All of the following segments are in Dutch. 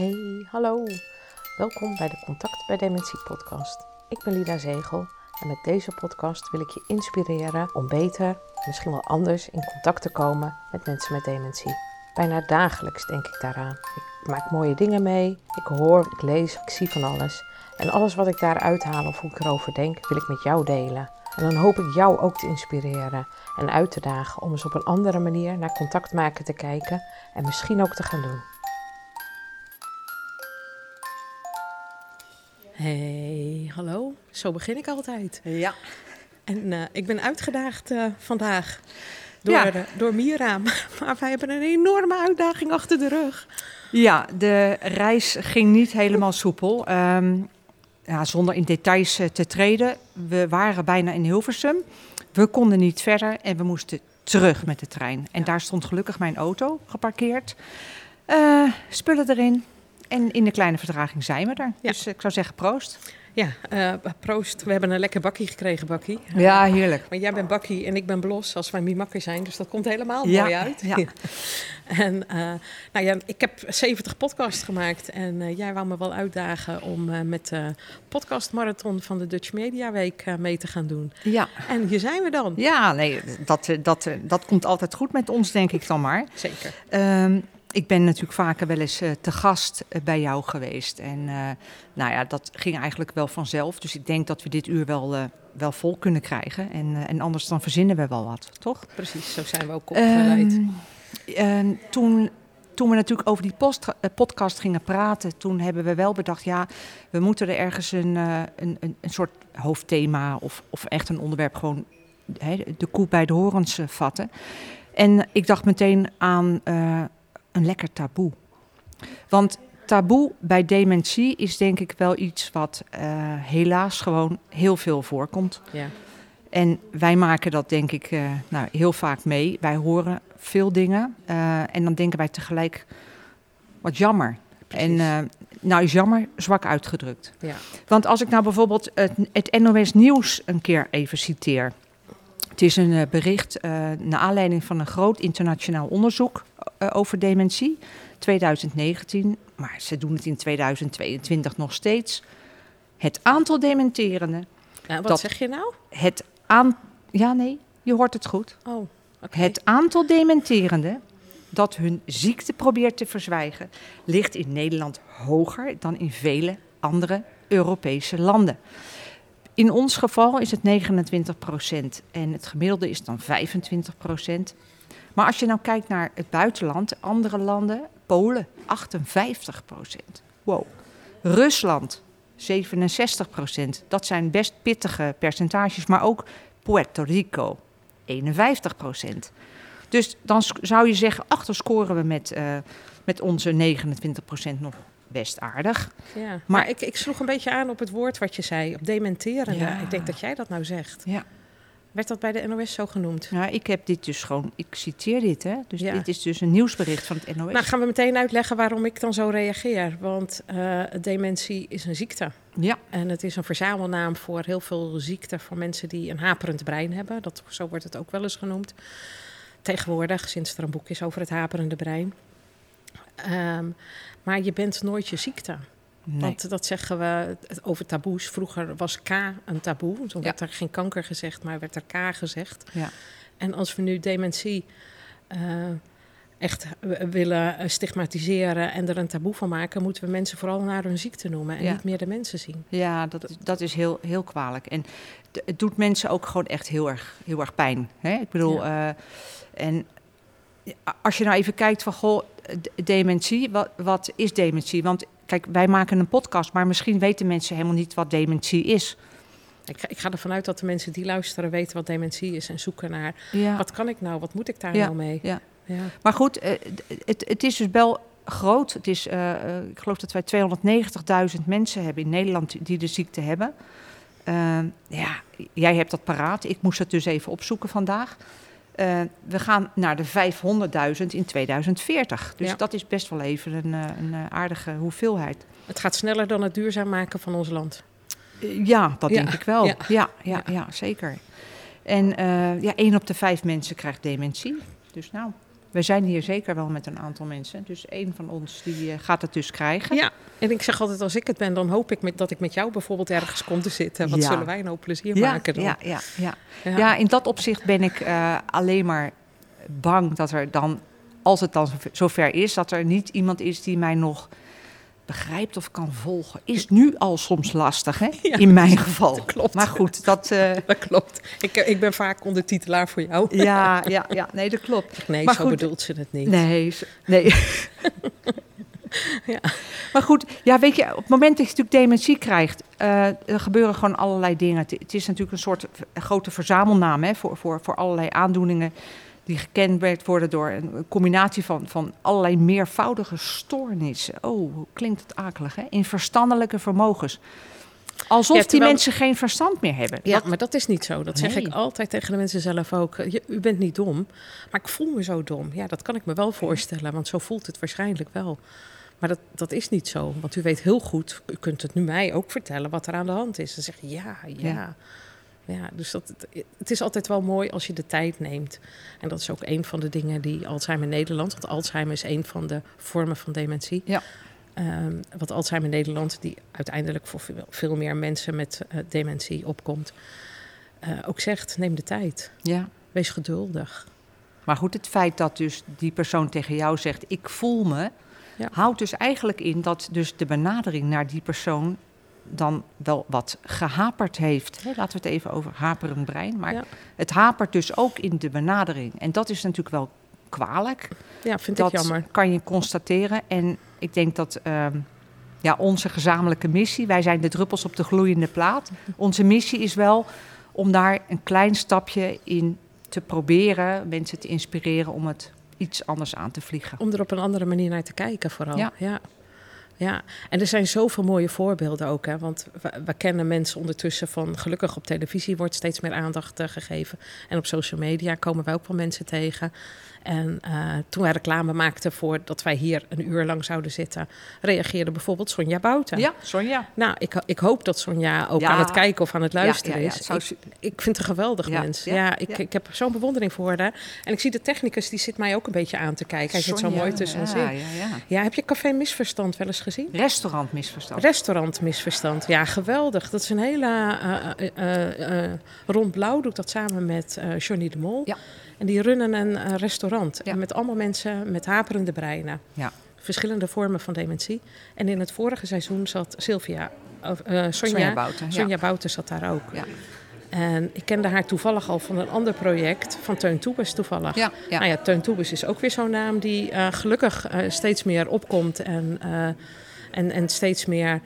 Hey, hallo. Welkom bij de Contact bij Dementie podcast. Ik ben Lida Zegel en met deze podcast wil ik je inspireren om beter, misschien wel anders, in contact te komen met mensen met dementie. Bijna dagelijks denk ik daaraan. Ik maak mooie dingen mee, ik hoor, ik lees, ik zie van alles. En alles wat ik daar uithaal of hoe ik erover denk, wil ik met jou delen. En dan hoop ik jou ook te inspireren en uit te dagen om eens op een andere manier naar contact maken te kijken en misschien ook te gaan doen. Hey, hallo. Zo begin ik altijd. Ja. En uh, ik ben uitgedaagd uh, vandaag door, Ja. uh, door Mira. Maar wij hebben een enorme uitdaging achter de rug. ja, de reis ging niet helemaal soepel. Ehm, ja, zonder in details eh, te treden. We waren bijna in Hilversum. We konden niet verder en we moesten terug met de trein. En daar stond gelukkig mijn auto geparkeerd. Eh, spullen erin. En in de kleine vertraging zijn we er. Ja. Dus ik zou zeggen proost. Ja, eh, proost. We hebben een lekker bakkie gekregen, bakkie. Ja, heerlijk. Maar jij bent bakkie en ik ben blos als wij mimakker zijn. Dus dat komt helemaal Ja, mooi uit. ja. en eh, nou ja, ik heb 70 podcasts gemaakt. En eh, jij wou me wel uitdagen om eh, met de podcastmarathon van de Dutch Media Week eh, mee te gaan doen. Ja, En hier zijn we dan. ja nee, dat, eh, dat, eh, dat komt altijd goed met ons, denk ik dan maar. Zeker. Ehm, ik ben natuurlijk vaker wel eens eh, te gast eh, bij jou geweest. En eh, nou ja, dat ging eigenlijk wel vanzelf. Dus ik denk dat we dit uur wel, wel vol kunnen krijgen. En, en anders dan verzinnen we wel wat, toch? Precies, zo zijn we ook opgeleid. Ehm, ehm, toen, toen we natuurlijk over die post, podcast gingen praten, toen hebben we wel bedacht, ja, we moeten er ergens een, een, een, een soort hoofdthema of, of echt een onderwerp gewoon hè, de koe bij de horens vatten. En ik dacht meteen aan een lekker taboe. Want taboe bij dementie is denk ik wel iets wat eh, helaas gewoon heel veel voorkomt. ja. En wij maken dat denk ik eh, nou, heel vaak mee. Wij horen veel dingen eh, en dan denken wij tegelijk wat jammer. En Precies. nou is jammer zwak uitgedrukt. Ja. Want als ik nou bijvoorbeeld het, het NOS Nieuws een keer even citeer. Het is een bericht naar aanleiding van een groot internationaal onderzoek eh, over dementie. 2019, maar ze doen het in 2022 nog steeds. Het aantal dementerenden Nou, wat Dat- zeg je nou? het aan... Ja, nee, je hoort het goed. Oh. Het aantal dementerenden dat hun ziekte probeert te verzwijgen... ligt in Nederland hoger dan in vele andere Europese landen. In ons geval is het 29 procent en het gemiddelde is dan 25 procent. Maar als je nou kijkt naar het buitenland, andere landen, Polen 58 procent. Wow. Rusland 67 procent. Dat zijn best pittige percentages, maar ook Puerto Rico 51 procent. Dus dan zou je zeggen, ach, dan scoren we met, eh, met onze 29 procent nog best aardig. Ja. Maar, Maar- ik, ik sloeg een beetje aan op het woord wat je zei, op dementeren. Ja. Ik denk dat jij dat nou zegt. Ja. Werd dat bij de NOS zo genoemd? Nou, ik heb dit dus gewoon, ik citeer dit, hè. Dus Ja. dit is dus een nieuwsbericht van het NOS. Nou, gaan we meteen uitleggen waarom ik dan zo reageer. Want eh, dementie is een ziekte. Ja, En het is een verzamelnaam voor heel veel ziekten voor mensen die een haperend brein hebben. Dat, zo wordt het ook wel eens genoemd. Tegenwoordig, sinds er een boek is over het haperende brein. Ehm, maar je bent nooit je ziekte. Nee. Want dat zeggen we over taboes. Vroeger was K een taboe. Toen Ja. werd er geen kanker gezegd, maar werd er K gezegd. Ja. En als we nu dementie eh, echt willen eh, stigmatiseren en er een taboe van maken, moeten we mensen vooral naar hun ziekte noemen en Ja. niet meer de mensen zien. Ja, dat, dat is heel, heel kwalijk. En het doet mensen ook gewoon echt heel erg, heel erg pijn. Hè? Ik bedoel, eh, en als je nou even kijkt van, goh, dementie, wat, wat is dementie? Want kijk, wij maken een podcast, maar misschien weten mensen helemaal niet wat dementie is. Ik, ga- ik ga ervan uit dat de mensen die luisteren weten wat dementie is en zoeken naar Ja. wat kan ik nou, wat moet ik daar Ja, nou mee? ja. Ja. Maar goed, eh, het, het is dus wel groot. Het is, eh, eh, ik geloof dat wij 290.000 mensen hebben in Nederland die de ziekte hebben. Ehm, ja, jij hebt dat paraat. Ik moest het dus even opzoeken vandaag. Eh, we gaan naar de 500.000 in 2040. Dus Ja. dat is best wel even een, eh, een eh, aardige hoeveelheid. Het gaat sneller dan het duurzaam maken van ons land. Ja, dat Ja, denk ik wel. ja. Ja, ja, ja, zeker. En ja, één op de vijf mensen krijgt dementie. Dus nou, we zijn hier zeker wel met een aantal mensen. Dus één van ons die eh, gaat het dus krijgen. Ja, en ik zeg altijd als ik het ben, dan hoop ik met, dat ik met jou bijvoorbeeld ergens kom te zitten. Wat Ja. zullen wij nou plezier ja, maken dan? ja, ja, ja. Ja. in dat opzicht ben ik eh, alleen maar bang dat er dan, als het dan zover- zover is, dat er niet iemand is die mij nog begrijpt of kan volgen. Is nu al soms lastig, hè? Ja, in mijn geval. dat klopt. Maar goed, dat. eh, Dat klopt. Ik, eh, ik ben vaak ondertitelaar voor jou. ja, ja, ja, nee, dat klopt. Nee, Maar zo goed. bedoelt ze het niet. Nee, nee. Ja. Maar goed, ja, weet je, op het moment dat je natuurlijk dementie krijgt, eh, er gebeuren gewoon allerlei dingen. Het, is natuurlijk een soort grote verzamelnaam hè, voor, voor, voor allerlei aandoeningen die gekenmerkt worden door een combinatie van, van allerlei meervoudige stoornissen. Oh, hoe klinkt het akelig, hè? In verstandelijke vermogens. Alsof Ja, die mensen geen verstand meer hebben. Ja, Dat- maar dat is niet zo. Dat zeg Nee. ik altijd tegen de mensen zelf ook. Je, u bent niet dom, maar ik voel me zo dom. Ja, dat kan ik me wel voorstellen, want zo voelt het waarschijnlijk wel. Maar dat, dat is niet zo, want u weet heel goed, u kunt het nu mij ook vertellen wat er aan de hand is. Dan zeg je ja, ja. Ja, dus dat, het is altijd wel mooi als je de tijd neemt. En dat is ook een van de dingen die Alzheimer Nederland, want Alzheimer is een van de vormen van dementie. Ja. Ehm, wat Alzheimer Nederland, die uiteindelijk voor veel, veel meer mensen met eh, dementie opkomt, eh, ook zegt: neem de tijd, ja. wees geduldig. Maar goed, het feit dat dus die persoon tegen jou zegt: ik voel me, Ja. houdt dus eigenlijk in dat dus de benadering naar die persoon dan wel wat gehaperd heeft. Hè, laten we het even over haperend brein. Maar Ja. het hapert dus ook in de benadering. En dat is natuurlijk wel kwalijk. Ja, vind dat ik jammer. kan je constateren. En ik denk dat ehm, ja, onze gezamenlijke missie, wij zijn de druppels op de gloeiende plaat. Onze missie is wel om daar een klein stapje in te proberen, mensen te inspireren om het iets anders aan te vliegen. Om er op een andere manier naar te kijken, vooral. Ja. ja. Ja, en er zijn zoveel mooie voorbeelden ook. Hè? Want we, kennen mensen ondertussen van... gelukkig op televisie wordt steeds meer aandacht eh, gegeven. En op social media komen wij ook wel mensen tegen. En eh, toen wij reclame maakten voor dat wij hier een uur lang zouden zitten... reageerde bijvoorbeeld Sonja Bouten. Ja, Sonja. Nou, ik, ik hoop dat Sonja ook Ja. aan het kijken of aan het luisteren ja, ja, is. zou Ik- vind het een geweldig mens. ja, ik, ik heb zo'n bewondering voor haar. En ik zie de technicus, die zit mij ook een beetje aan te kijken. Hij zit zo mooi tussen ons in. ja, heb je Café Misverstand wel eens gezien? Restaurant misverstand. Restaurant Misverstand. Ja, geweldig. Dat is een hele... eh, eh, Rond Blauw doet dat samen met Johnny de Mol. Ja. En die runnen een restaurant. Ja. Met allemaal mensen met haperende breinen. Ja. Verschillende vormen van dementie. En in het vorige seizoen zat Sylvia... eh, Sonja, Sonja Bouten, ja. Sonja Bouten zat daar ook. Ja. En ik kende haar toevallig al van een ander project, van Teun Toebes toevallig. Ja, ja. Nou ja, Teun Toebes is ook weer zo'n naam die eh, gelukkig eh, steeds meer opkomt en, en, en steeds meer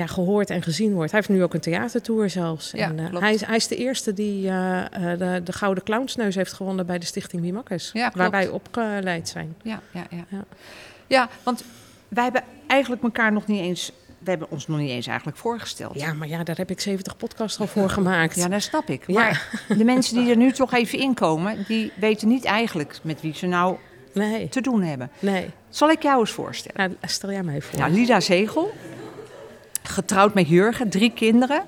ja, gehoord en gezien wordt. Hij heeft nu ook een theatertour zelfs. Ja, en, eh, hij, is, hij is de eerste die eh, eh, de, de Gouden Clownsneus heeft gewonnen bij de Stichting Mimakkes. Ja, waar wij opgeleid zijn. Ja, ja, ja. Ja. ja, want wij hebben eigenlijk elkaar nog niet eens... We hebben ons nog niet eens eigenlijk voorgesteld. Ja, maar ja, daar heb ik 70 podcasts al voor gemaakt. Ja, dat snap ik. Ja. Maar de mensen die er nu toch even inkomen, die weten niet eigenlijk met wie ze nou Nee, te doen hebben. nee. Zal ik jou eens voorstellen? Nou, stel jij mij voor. Nou, Lida Zegel, getrouwd met Jurgen, drie kinderen,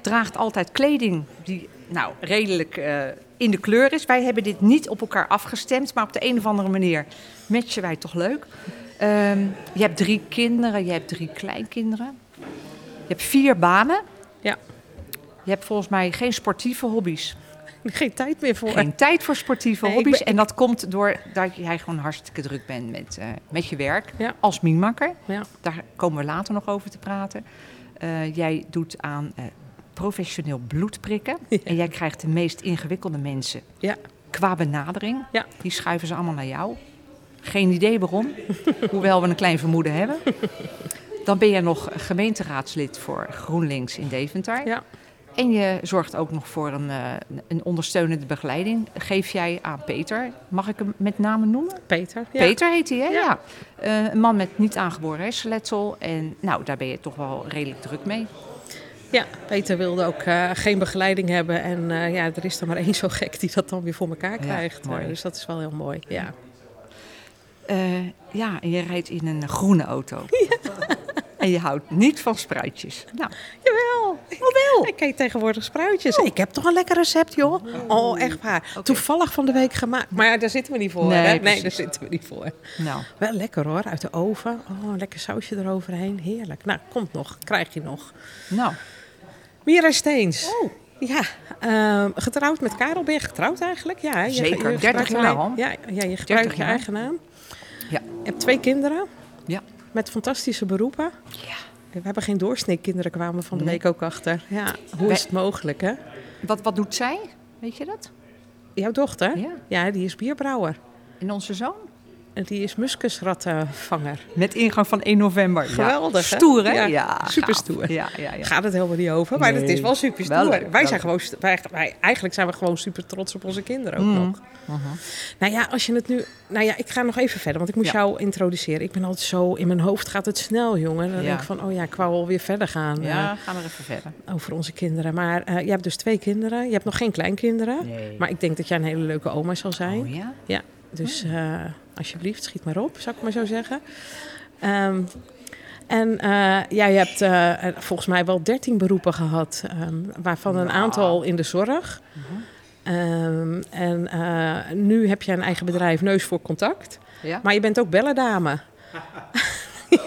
draagt altijd kleding die nou redelijk eh, in de kleur is. Wij hebben dit niet op elkaar afgestemd, maar op de een of andere manier matchen wij toch leuk. Ehm, je hebt drie kinderen, je hebt drie kleinkinderen. Je hebt vier banen. Ja. Je hebt volgens mij geen sportieve hobby's. Geen tijd meer voor. Geen tijd voor sportieve Nee, hobby's. ben- En dat komt doordat jij gewoon hartstikke druk bent met, eh, met je werk. Ja. Als minimakker. Ja. Daar komen we later nog over te praten. Eh, jij doet aan eh, professioneel bloedprikken. Ja. En jij krijgt de meest ingewikkelde mensen Ja. qua benadering. Ja. Die schuiven ze allemaal naar jou. Geen idee waarom, hoewel we een klein vermoeden hebben. Dan ben jij nog gemeenteraadslid voor GroenLinks in Deventer. Ja. En je zorgt ook nog voor een, eh, een ondersteunende begeleiding. Geef jij aan Peter, mag ik hem met name noemen? Peter. Ja. Peter heet hij, hè? Ja. Ja. Eh, een man met niet aangeboren hersenletsel. En nou, daar ben je toch wel redelijk druk mee. Ja, Peter wilde ook eh, geen begeleiding hebben. En ja, er is er maar één zo gek die dat dan weer voor elkaar krijgt. mooi. Dus dat is wel heel mooi. Ja. Ja, en je rijdt in een groene auto. En je houdt niet van spruitjes. Nou, Jawel. Jawel. Ik eet tegenwoordig spruitjes. Ik heb toch een lekker recept, joh. Oh, echt waar. Toevallig van de week gemaakt. Maar daar zitten we niet voor. Nee, hè? nee daar zitten we niet voor. nou. Wel lekker hoor, uit de oven. Oh, een lekker sausje eroverheen. Heerlijk. Nou, komt nog. Krijg je nog. nou. Mira Steens. Ja, ehm, getrouwd met Karel. Ben je getrouwd eigenlijk? Ja, je, Zeker, 30 gebruikt jaar al. Ja, ja, je gebruikt 30 je eigen naam. Ja. Je hebt twee kinderen Ja. Met fantastische beroepen. Ja. We hebben geen doorsneekinderen, kwamen we van de Nee. week ook achter. Ja, hoe is het mogelijk, hè? Wat, wat doet zij? Weet je dat? Jouw dochter? Ja. Ja, die is bierbrouwer. En onze zoon? En die is muskusrattenvanger. Met ingang van 1 november. Ja. Geweldig, hè? Stoer, hè? Ja, Ja, super stoer. Ja, ja, ja. Gaat het helemaal niet over, maar het is wel super stoer. Wij wel zijn gewoon, wij, wij, eigenlijk zijn we gewoon super trots op onze kinderen ook Mhm. nog. Nou ja, als je het nu. Nou ja, ik ga nog even verder, want ik moest Ja. jou introduceren. Ik ben altijd zo. In mijn hoofd gaat het snel, jongen. Dan Ja. denk ik van, oh ja, ik wou alweer verder gaan Ja, gaan we even verder. eh, over onze kinderen. Maar eh, je hebt dus twee kinderen. Je hebt nog geen kleinkinderen. Nee. Maar ik denk dat jij een hele leuke oma zal zijn. Oh ja? Ja, dus eh, alsjeblieft, schiet maar op, zou ik maar zo zeggen. Ehm, en eh, ja, je hebt eh, volgens mij wel 13 beroepen gehad, ehm, waarvan een Nou. aantal in de zorg. Ehm, en nu heb je een eigen bedrijf, Neus voor Contact. Ja? Maar je bent ook bellendame.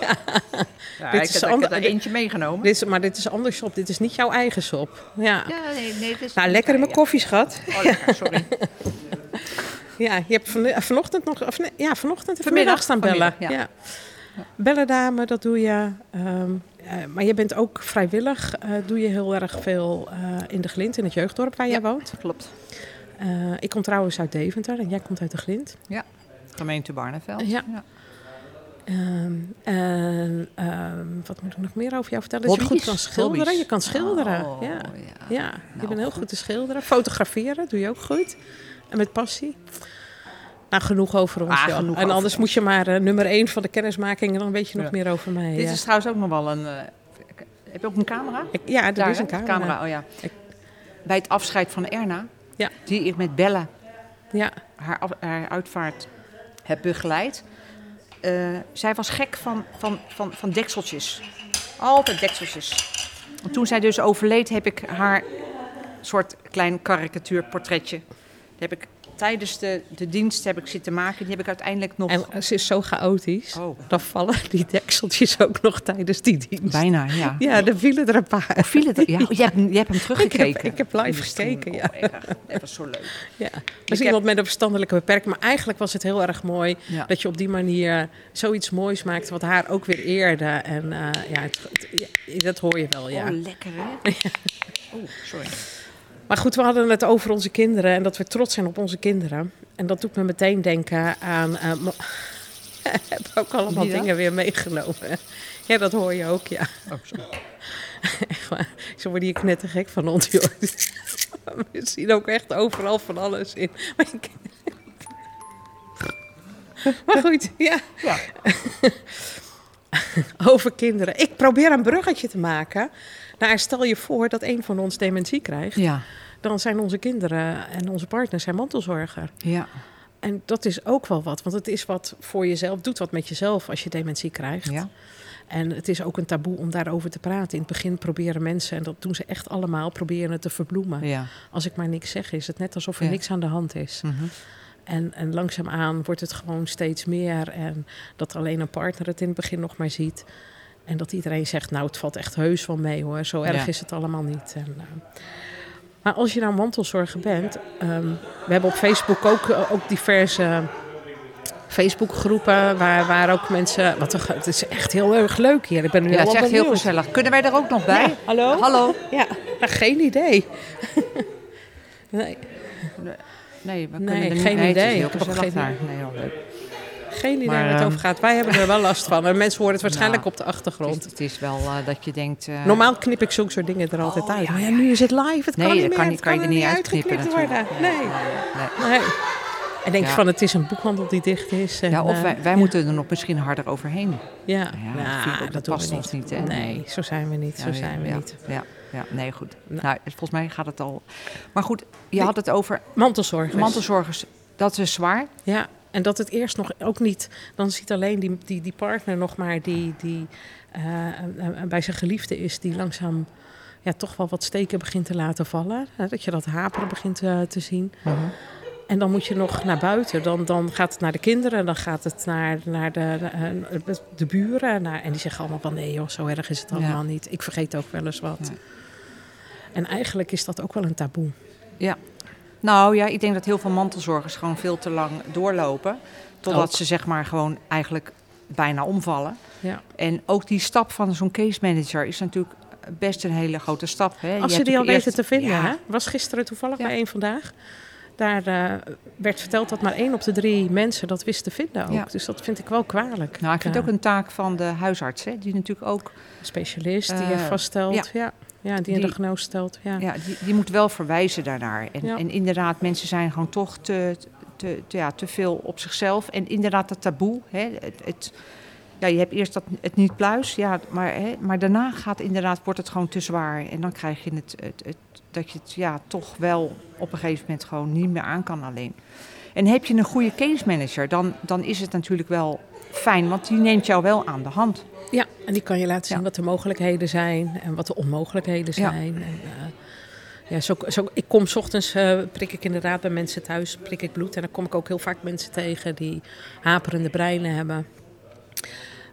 Ja, Dit ik is heb, ik ander- heb er eentje meegenomen. Dit is, maar dit is anders shop, dit is niet jouw eigen shop. Ja. Ja, nee, nee. dit is- Nou, lekker in mijn Ja, koffie, schat. ja. Oh, lekker, sorry. Ja, je hebt van, eh, vanochtend nog, of nee, ja, vanochtend en Vanmiddag, vanmiddag staan bellen. vanmiddag, ja. Bellendame, dat doe je. Ehm, eh, maar je bent ook vrijwillig, eh, doe je heel erg veel in de Glint, in het jeugddorp waar jij woont. Klopt. Ik kom trouwens uit Deventer en jij komt uit de Glint. Gemeente Barneveld. Ja. Ehm, en ehm, wat moet ik nog meer over jou vertellen? Dat je goed kan schilderen. Je kan schilderen. Oh, ja. ja. Ja, je Nou, bent heel goed. goed te schilderen. Fotograferen doe je ook goed. En met passie. Nou, genoeg over ons. Ah, genoeg en over anders ons. moet je maar eh, nummer één van de kennismaking en dan weet je nog Ja. meer over mij. Dit ja. is trouwens ook nog wel een... eh, heb je ook een camera? Ik- ja, er Daar, is een hè? camera. oh ja. Ik- Bij het afscheid van Erna, Ja. die ik met Bella Ja, haar, af- haar uitvaart heb begeleid. eh, zij was gek van, van, van, van dekseltjes. Altijd dekseltjes. En toen zij dus overleed, heb ik haar soort klein karikatuurportretje. Heb ik tijdens de, de dienst heb ik zitten maken. Die heb ik uiteindelijk nog... en ze is zo chaotisch. Oh, Dan vallen die dekseltjes ook nog tijdens die dienst. bijna, ja. Ja, er vielen er een paar. Of viel het? Ja, oh, je, hebt, je hebt hem teruggekeken. ik heb live In de stream. gekeken, ja. Oh. Dat was zo leuk. Ja. Er Ik heb- iemand met een verstandelijke beperking. Maar eigenlijk was het heel erg mooi Ja. dat je op die manier zoiets moois maakt. Wat haar ook weer eerde. En eh, ja, het- het- ja, dat hoor je wel, ja. Oh, lekker hè? Oh, sorry. Maar goed, we hadden het over onze kinderen en dat we trots zijn op onze kinderen. En dat doet me meteen denken aan. eh, Ik heb ook allemaal dingen weer meegenomen. Ja, dat hoor je ook, ja. Oh, sorry. Echt waar. Zo word je knettergek van ons, joh. We zien ook echt overal van alles in. Maar, ik- maar goed, ja. Ja. Over kinderen. Ik probeer een bruggetje te maken. Nou, stel je voor dat een van ons dementie krijgt. Ja. Dan zijn onze kinderen en onze partners zijn mantelzorger. Ja. En dat is ook wel wat, want het is wat voor jezelf, doet wat met jezelf als je dementie krijgt. Ja. En het is ook een taboe om daarover te praten. In het begin proberen mensen, en dat doen ze echt allemaal, proberen het te verbloemen. Ja. Als ik maar niks zeg, is het net alsof er Ja. niks aan de hand is. Mhm. En, en langzaamaan wordt het gewoon steeds meer. En dat alleen een partner het in het begin nog maar ziet. En dat iedereen zegt, nou, het valt echt heus wel mee hoor. Zo erg Ja. is het allemaal niet. En, eh, maar als je nou mantelzorger bent... ehm, we hebben op Facebook ook, eh, ook diverse Facebookgroepen... Waar, waar ook mensen... Wat een, het is echt heel erg leuk hier. Ik ben nu Ja, het is echt heel gezellig. Kunnen wij er ook nog bij? Ja, hallo? Hallo? Ja, nou, geen idee. nee. Nee, we Nee, kunnen er niet geen idee. Ik heb geen daar. Nee, heel leuk. Geen idee Maar, waar het ehm, over gaat. Wij hebben er wel last van. En mensen horen het waarschijnlijk Nou, op de achtergrond. Het is, het is wel eh, dat je denkt... eh, Normaal knip ik zulke soort dingen er altijd Oh, uit. maar ja, nu is het live. Het Nee, kan dat niet meer. het kan je er niet uitgeknipt uitknippen worden. Nee. nee. nee. En denk je Ja. van, het is een boekhandel die dicht is. En, Ja, of eh, wij, moeten er nog misschien harder overheen. Ja, Ja, Nou, dat doen past ons niet, hè? Nee, zo zijn we niet. Zo zijn we niet. Ja, ja, nee, goed. Nou. Nou, volgens mij gaat het al... Maar goed, je Nee. had het over Mantelzorgers. mantelzorgers. Dat is zwaar. Ja, en dat het eerst nog ook niet... Dan ziet alleen die, die, die partner nog maar die, die eh, eh, bij zijn geliefde is... die langzaam ja, toch wel wat steken begint te laten vallen. Hè, dat je dat haperen begint eh, te zien. En dan moet je nog naar buiten. Dan, dan gaat het naar de kinderen, dan gaat het naar, naar de, de, eh, de buren. Naar, en die zeggen allemaal van nee joh, zo erg is het allemaal niet. Ik vergeet ook wel eens wat. En eigenlijk is dat ook wel een taboe. Ja. Nou ja, ik denk dat heel veel mantelzorgers gewoon veel te lang doorlopen. Totdat Ook. ze zeg maar gewoon eigenlijk bijna omvallen. Ja. En ook die stap van zo'n case manager is natuurlijk best een hele grote stap. Hè? Als Je die al weten te vinden, Ja, hè? was gisteren toevallig Ja. bij één vandaag. Daar eh, werd verteld dat maar één op de drie mensen dat wist te vinden ook. Ja. Dus dat vind ik wel kwalijk. Nou, ik vind het ook een taak van de huisarts, hè, die natuurlijk ook, specialist die Eh, je vaststelt. ja. Ja. Die een diagnose stelt. Ja. ja, die, die moet wel verwijzen daarnaar. En, Ja. en inderdaad, mensen zijn gewoon toch te, te, te- ja, te veel op zichzelf. En inderdaad, dat taboe. Hè, het, het, ja, je hebt eerst dat, het niet pluis, ja, maar, hè, maar daarna gaat inderdaad, wordt het gewoon te zwaar. En dan krijg je het, het, het, dat je het ja, toch wel op een gegeven moment gewoon niet meer aan kan alleen. En heb je een goede case manager, dan, dan is het natuurlijk wel fijn, want die neemt jou wel aan de hand. Ja, en die kan je laten zien Ja. wat de mogelijkheden zijn en wat de onmogelijkheden Ja. zijn. En, eh, ja, zo, zo, ik kom 's ochtends, eh, prik ik inderdaad bij mensen thuis, prik ik bloed. En dan kom ik ook heel vaak mensen tegen die haperende breinen hebben.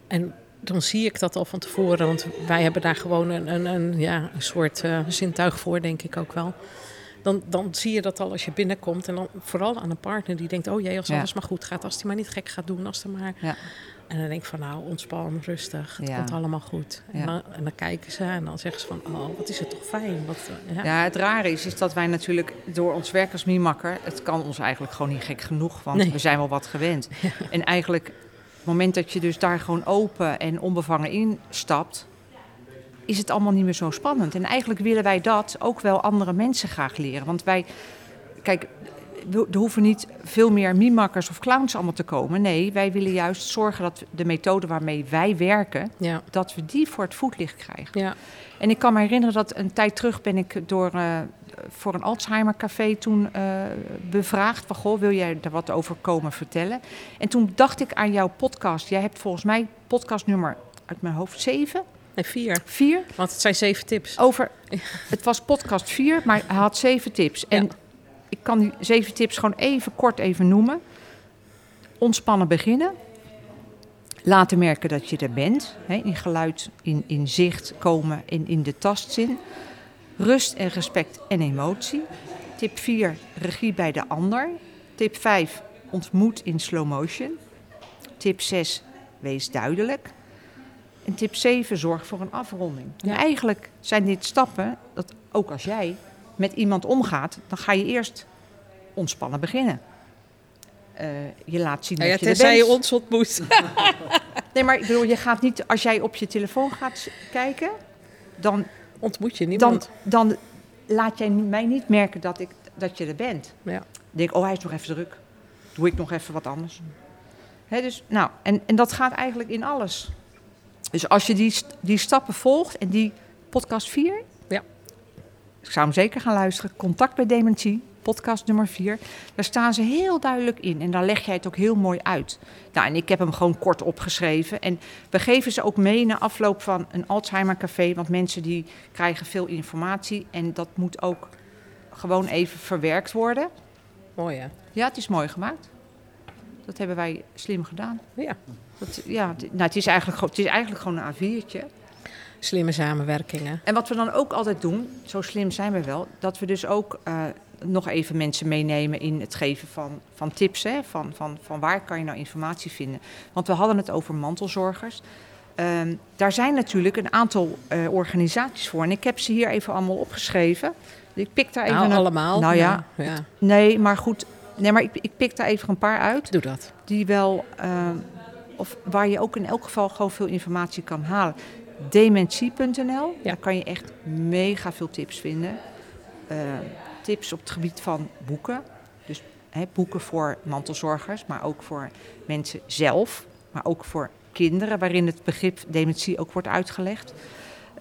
En dan zie ik dat al van tevoren, want wij hebben daar gewoon een, een, een, ja, een soort eh, zintuig voor, denk ik ook wel. Dan, dan zie je dat al als je binnenkomt. En dan vooral aan een partner die denkt: oh jee, als Ja. alles maar goed gaat. Als hij maar niet gek gaat doen. Als er maar. Ja. En dan denk ik van nou, ontspan, rustig. Het Ja. komt allemaal goed. En, Ja. dan, en dan kijken ze en dan zeggen ze van oh, wat is het toch fijn. Wat, eh, ja. Ja, het rare is, is dat wij natuurlijk door ons werk als miemakker... het kan ons eigenlijk gewoon niet gek genoeg, want Nee. we zijn wel wat gewend. En eigenlijk, het moment dat je dus daar gewoon open en onbevangen instapt... is het allemaal niet meer zo spannend. En eigenlijk willen wij dat ook wel andere mensen graag leren. Want wij, kijk, er hoeven niet veel meer mimakkers of clowns allemaal te komen. Nee, wij willen juist zorgen dat de methode waarmee wij werken... Ja. dat we die voor het voetlicht krijgen. Ja. En ik kan me herinneren dat een tijd terug ben ik door, eh, voor een Alzheimer café toen eh, bevraagd van goh, wil jij daar wat over komen vertellen? En toen dacht ik aan jouw podcast. Jij hebt volgens mij podcastnummer uit mijn hoofd 7, Nee, vier. 4 Want het zijn zeven tips. over. Het was podcast 4, maar hij had zeven tips. En Ja. Ik kan die zeven tips gewoon even kort even noemen. Ontspannen beginnen. Laten merken dat je er bent. Hè, in geluid, in, in zicht komen en in de tastzin. Rust en respect en emotie. Tip 4, regie bij de ander. Tip 5, ontmoet in slow motion. Tip 6, wees duidelijk. En tip 7, zorg voor een afronding. En eigenlijk zijn dit stappen dat ook als jij met iemand omgaat, dan ga je eerst ontspannen beginnen. Eh, je laat zien Nou ja, dat je er bent. je ons ontmoet. Nee, maar ik bedoel, je gaat niet, als jij op je telefoon gaat kijken, dan, ontmoet je dan, niemand. dan laat jij mij niet merken dat, ik, dat je er bent. Ja. Dan denk ik, oh, hij is nog even druk. Doe ik nog even wat anders. Dus, nou, en, en dat gaat eigenlijk in alles. Dus als je die, die stappen volgt en die podcast 4... Ik zou hem zeker gaan luisteren. Contact bij Dementie, podcast nummer 4. Daar staan ze heel duidelijk in. En daar leg jij het ook heel mooi uit. Nou, en ik heb hem gewoon kort opgeschreven. En we geven ze ook mee na afloop van een Alzheimer café. Want mensen die krijgen veel informatie. En dat moet ook gewoon even verwerkt worden. Mooi hè? Ja, het is mooi gemaakt. Dat hebben wij slim gedaan. Ja. Dat, ja, nou, het, is eigenlijk, het is eigenlijk gewoon een A4'tje. Slimme samenwerkingen. En wat we dan ook altijd doen, zo slim zijn we wel, dat we dus ook eh, nog even mensen meenemen in het geven van, van tips. Hè, van, van, van waar kan je nou informatie vinden. Want we hadden het over mantelzorgers. Ehm, daar zijn natuurlijk een aantal eh, organisaties voor. En ik heb ze hier even allemaal opgeschreven. Ik pik daar even Nou, een- allemaal. Nou ja, ja. Nee, maar goed, nee, maar ik, ik pik daar even een paar uit. Doe dat. Die wel, eh, of waar je ook in elk geval gewoon veel informatie kan halen. Dementie.nl, daar kan je echt mega veel tips vinden. Uh, tips op het gebied van boeken. Dus hè, boeken voor mantelzorgers, maar ook voor mensen zelf. Maar ook voor kinderen, waarin het begrip dementie ook wordt uitgelegd.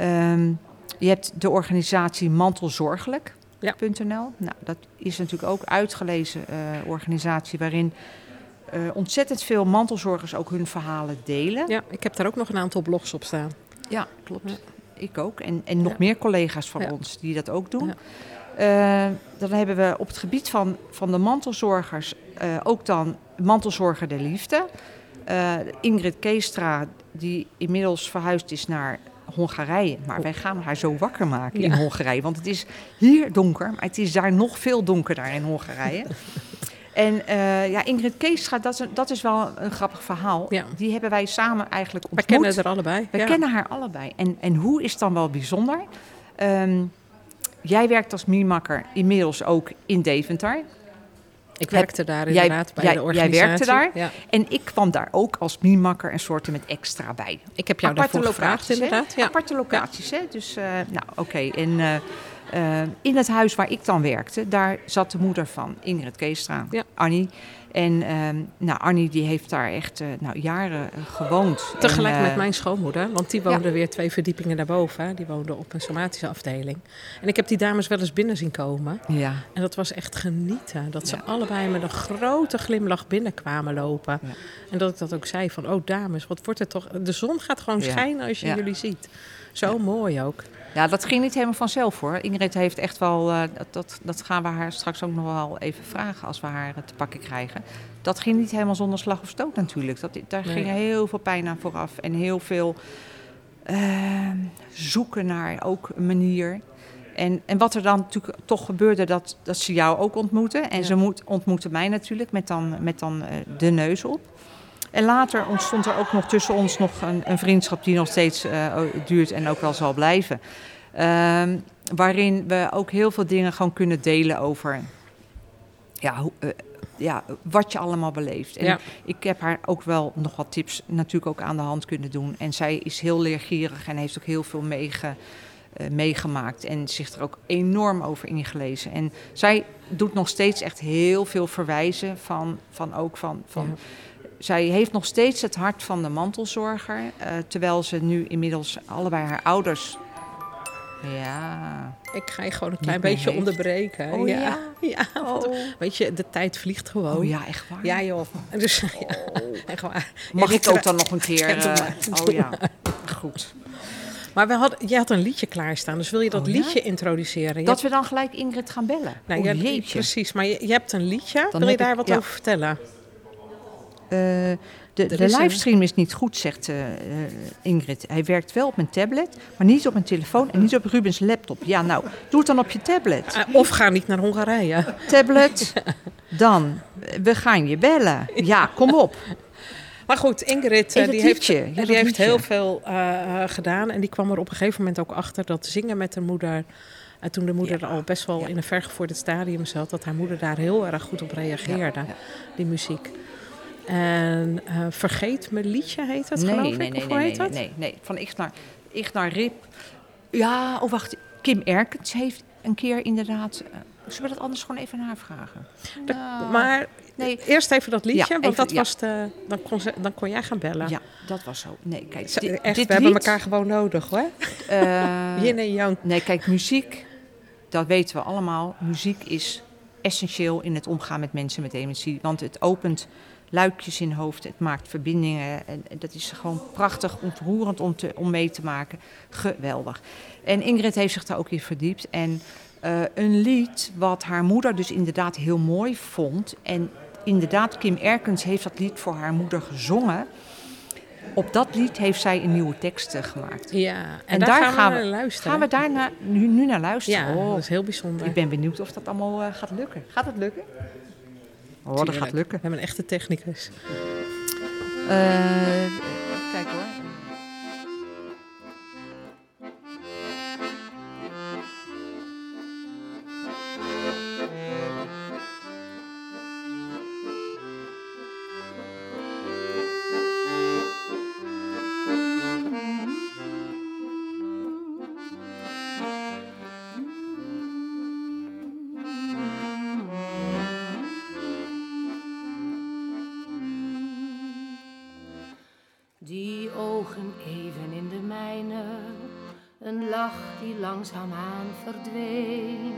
Um, je hebt de organisatie mantelzorgelijk.nl. Ja. Nou, dat is natuurlijk ook uitgelezen uh, organisatie waarin uh, ontzettend veel mantelzorgers ook hun verhalen delen. Ja, ik heb daar ook nog een aantal blogs op staan. Ja, klopt. Ik ook. En, en nog meer collega's van ons die dat ook doen. Uh, dan hebben we op het gebied van, van de mantelzorgers ook dan Mantelzorger der Liefde. Ingrid Keestra, die inmiddels verhuisd is naar Hongarije. Maar wij gaan haar zo wakker maken ja. in Hongarije. Want het is hier donker, maar het is daar nog veel donkerder in Hongarije. en uh, ja, Ingrid Keestra, dat is, dat is wel een grappig verhaal. Ja. Die hebben wij samen eigenlijk ontmoet. We kennen haar allebei. We ja. kennen haar allebei. En, en hoe is het dan wel bijzonder? Um, jij werkt als miemakker inmiddels ook in Deventer. Ik werkte daar inderdaad jij, bij de organisatie. Jij werkte daar. Ja. En ik kwam daar ook als miemakker een soort met extra bij. Ik heb jou Aparte daarvoor gevraagd inderdaad. Aparte locaties, hè. Dus, uh, nou, oké. Okay. En uh, uh, in het huis waar ik dan werkte, daar zat de moeder van Ingrid Keestra, ja. Annie. En um, nou, Annie die heeft daar echt uh, nou, jaren gewoond. Tegelijk en, met mijn schoonmoeder, want die woonde ja. weer twee verdiepingen daarboven. Hè. Die woonde op een somatische afdeling. En ik heb die dames wel eens binnen zien komen. Ja. En dat was echt genieten. Dat ze ja. allebei met een grote glimlach binnenkwamen lopen. En dat ik dat ook zei van, oh dames, wat wordt er toch... De zon gaat gewoon schijnen als je jullie ziet. Zo mooi ook. Ja, dat ging niet helemaal vanzelf hoor. Ingrid heeft echt wel, uh, dat, dat, gaan we haar straks ook nog wel even vragen als we haar te pakken krijgen. Dat ging niet helemaal zonder slag of stoot natuurlijk. Dat, daar nee. ging heel veel pijn aan vooraf en heel veel uh, zoeken naar ook een manier. En, en wat er dan natuurlijk toch gebeurde, dat, dat ze jou ook ontmoeten. En ja. ze moet, ontmoeten mij natuurlijk met dan, met dan uh, de neus op. En later ontstond er ook nog tussen ons nog een, een vriendschap die nog steeds uh, duurt en ook wel zal blijven. Uh, waarin we ook heel veel dingen gewoon kunnen delen over ja, hoe, uh, ja, wat je allemaal beleeft. En ja. ik heb haar ook wel nog wat tips natuurlijk ook aan de hand kunnen doen. En zij is heel leergierig en heeft ook heel veel meege, uh, meegemaakt. En zich er ook enorm over ingelezen. En zij doet nog steeds echt heel veel verwijzen van, van ook van... van ja zij heeft nog steeds het hart van de mantelzorger. Uh, terwijl ze nu inmiddels allebei haar ouders. Ja. Ik ga je gewoon een klein beetje heeft. onderbreken. Oh, ja. ja. ja oh. Weet je, de tijd vliegt gewoon. Oh ja, echt waar. Ja, joh. Dus, ja, echt waar. Mag ik ook dan nog een keer? Uh, oh ja, goed. Maar we hadden, jij had een liedje klaarstaan, dus wil je dat oh, liedje introduceren? Je dat hebt... we dan gelijk Ingrid gaan bellen. Nou, oh, je hebt, precies, maar je, je, hebt een liedje. Dan wil je daar ik, wat ja. over vertellen? Uh, de, de livestream is niet goed, zegt uh, Ingrid. Hij werkt wel op mijn tablet, maar niet op mijn telefoon en niet op Rubens laptop. Ja, nou, doe het dan op je tablet. Uh, of ga niet naar Hongarije. Tablet, dan. We gaan je bellen. Ja, kom op. Maar goed, Ingrid die heeft, ja, die heeft heel veel uh, gedaan. En die kwam er op een gegeven moment ook achter dat zingen met haar moeder... En toen de moeder ja. al best wel ja. in een vergevorderd stadium zat... dat haar moeder daar heel erg goed op reageerde, die muziek. En uh, Vergeet me liedje heet het, nee, geloof ik? Nee, nee, of nee, heet nee, nee, nee, Van Ignar, Ignar Rip. Ja, oh wacht. Kim Erkens heeft een keer inderdaad... Uh, zullen we dat anders gewoon even aan haar vragen? De, nou, maar nee. eerst even dat liedje, ja, want even, dat ja. was de... Dan kon, ze, dan kon jij gaan bellen. Ja, dat was zo. Nee, kijk. Zo, dit, echt, dit we lied, hebben elkaar gewoon nodig, hoor. Uh, Yin en yang. Nee, kijk, muziek, dat weten we allemaal. Muziek is essentieel in het omgaan met mensen met dementie. Want het opent luikjes in hoofd. Het maakt verbindingen. En dat is gewoon prachtig, ontroerend om, te, om mee te maken. Geweldig. En Ingrid heeft zich daar ook in verdiept. En uh, een lied wat haar moeder dus inderdaad heel mooi vond. En inderdaad, Kim Erkens heeft dat lied voor haar moeder gezongen. Op dat lied heeft zij een nieuwe tekst gemaakt. Ja, en, en daar, daar, gaan, gaan we naar luisteren. Gaan we daar na, nu, nu naar luisteren? Ja, oh, dat is heel bijzonder. Ik ben benieuwd of dat allemaal uh, gaat lukken. Gaat het lukken? Oh, dat gaat lukken. We hebben een echte technicus. Uh, langzaamaan verdween.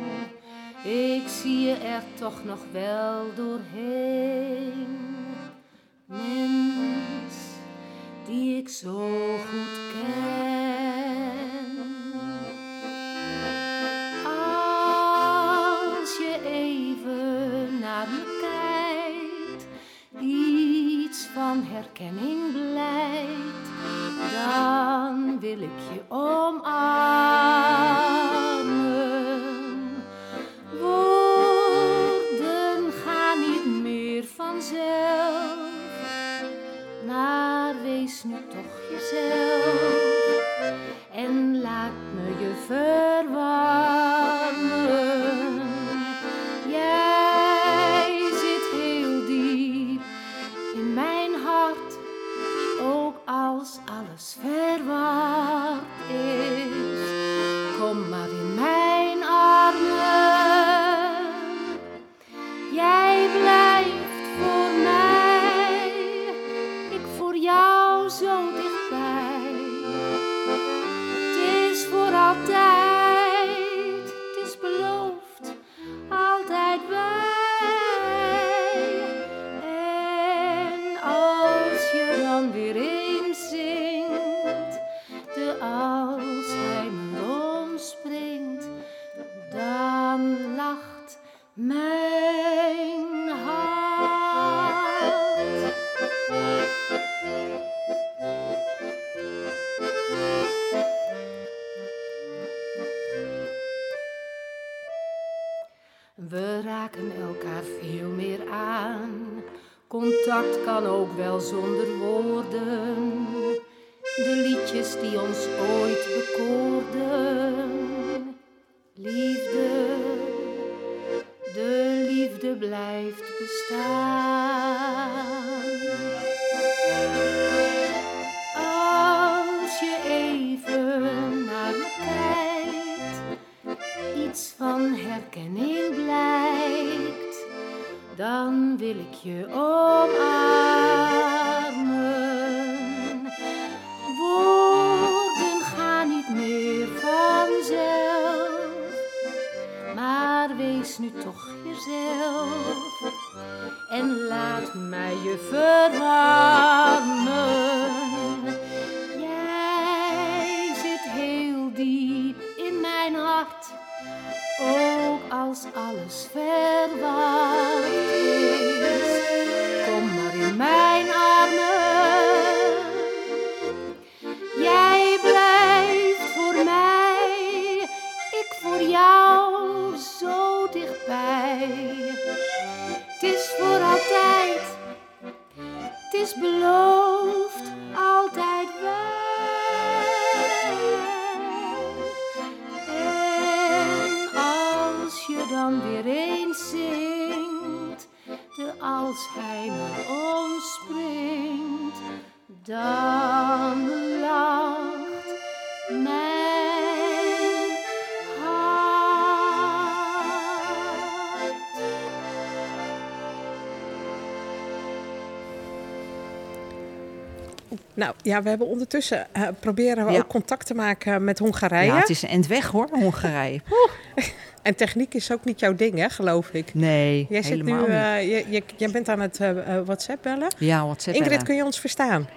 Ik zie je er toch nog wel doorheen. Mijn hart. We raken elkaar veel meer aan. Contact kan ook wel zonder woorden. Nou ja, we hebben ondertussen eh, proberen we Ja. ook contact te maken met Hongarije. Ja, het is een weg hoor, Hongarije. En techniek is ook niet jouw ding, hè, geloof ik. Nee, Jij, zit helemaal nu, niet. eh, je, je, jij bent aan het eh, WhatsApp bellen. Ja, WhatsApp. Ingrid, bellen. kun je ons verstaan?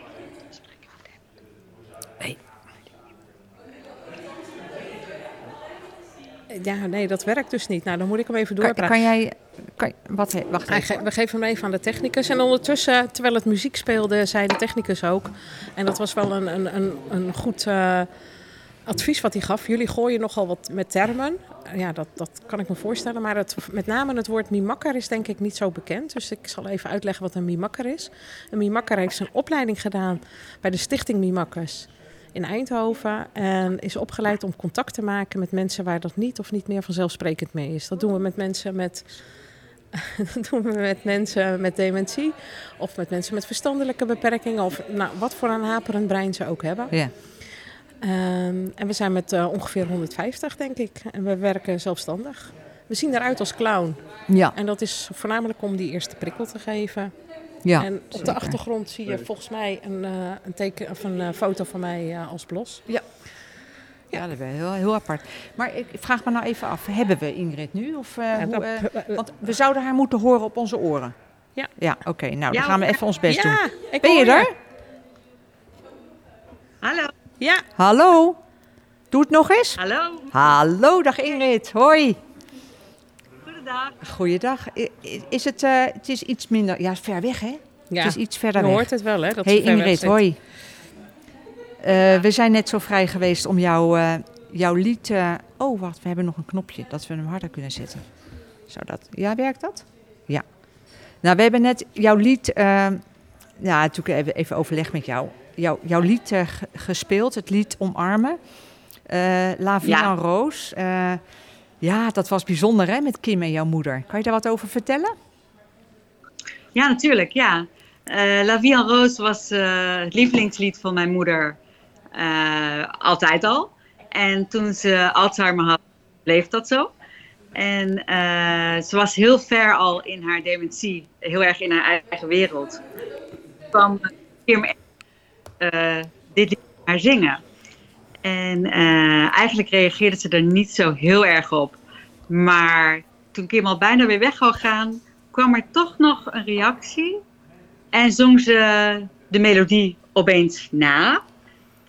Nee. Ja, nee, dat werkt dus niet. Nou, dan moet ik hem even Kan, doorpraten. kan jij... Kan, wat, wacht even. we geven hem even aan de technicus. En ondertussen, terwijl het muziek speelde, zei de technicus ook. En dat was wel een, een, een, een goed eh, advies wat hij gaf. Jullie gooien nogal wat met termen. Ja, dat, dat kan ik me voorstellen. Maar het, met name het woord mimakker is denk ik niet zo bekend. Dus ik zal even uitleggen wat een mimakker is. Een mimakker heeft zijn opleiding gedaan bij de stichting Mimakkers in Eindhoven. En is opgeleid om contact te maken met mensen waar dat niet of niet meer vanzelfsprekend mee is. Dat doen we met mensen met dat doen we met mensen met dementie of met mensen met verstandelijke beperkingen of nou, wat voor een haperend brein ze ook hebben. Ja. Ehm, en we zijn met eh, ongeveer 150, denk ik. En we werken zelfstandig. We zien eruit als clown. Ja. En dat is voornamelijk om die eerste prikkel te geven. Ja, en op de achtergrond zie je volgens mij een, eh, een, teken, of een eh, foto van mij als blos. Ja, dat is wel heel, heel apart. Maar ik vraag me nou even af, hebben we Ingrid nu? Of, eh, Ja, hoe, dat- eh, want we zouden haar moeten horen op onze oren. Ja. Ja, oké. nou, dan Ja, gaan we even ons best doen. ja, Ben je er? Hallo. Ja, Hallo? Doe het nog eens. Hallo. Hallo, dag Ingrid. Hoi. Goedendag. Goeiedag. Is het, eh, het is iets minder, ja, ver weg hè? ja. Het is iets je verder weg. hoort het wel, hè? Dat Hey Ingrid, hoi. Eh, we zijn net zo vrij geweest om jou, eh, jouw lied... eh, oh, wacht, we hebben nog een knopje dat we hem harder kunnen zetten. Zou dat... Ja, werkt dat? Ja. Nou, we hebben net jouw lied... ja, natuurlijk even, even overleg met jou. Jouw, jouw lied ge- gespeeld, het lied Omarmen. La Vie Ja. en Roos. Ja, dat was bijzonder hè, met Kim en jouw moeder. Kan je daar wat over vertellen? Ja, natuurlijk, ja. Eh, La Vie en Rose was het lievelingslied van mijn moeder altijd al. En toen ze Alzheimer had, bleef dat zo. En eh, ze was heel ver al in haar dementie, heel erg in haar eigen wereld. Kwam Kim eh, dit haar zingen. En eh, eigenlijk reageerde ze er niet zo heel erg op. Maar toen Kim al bijna weer weg zou gaan, kwam er toch nog een reactie. En zong ze de melodie opeens na.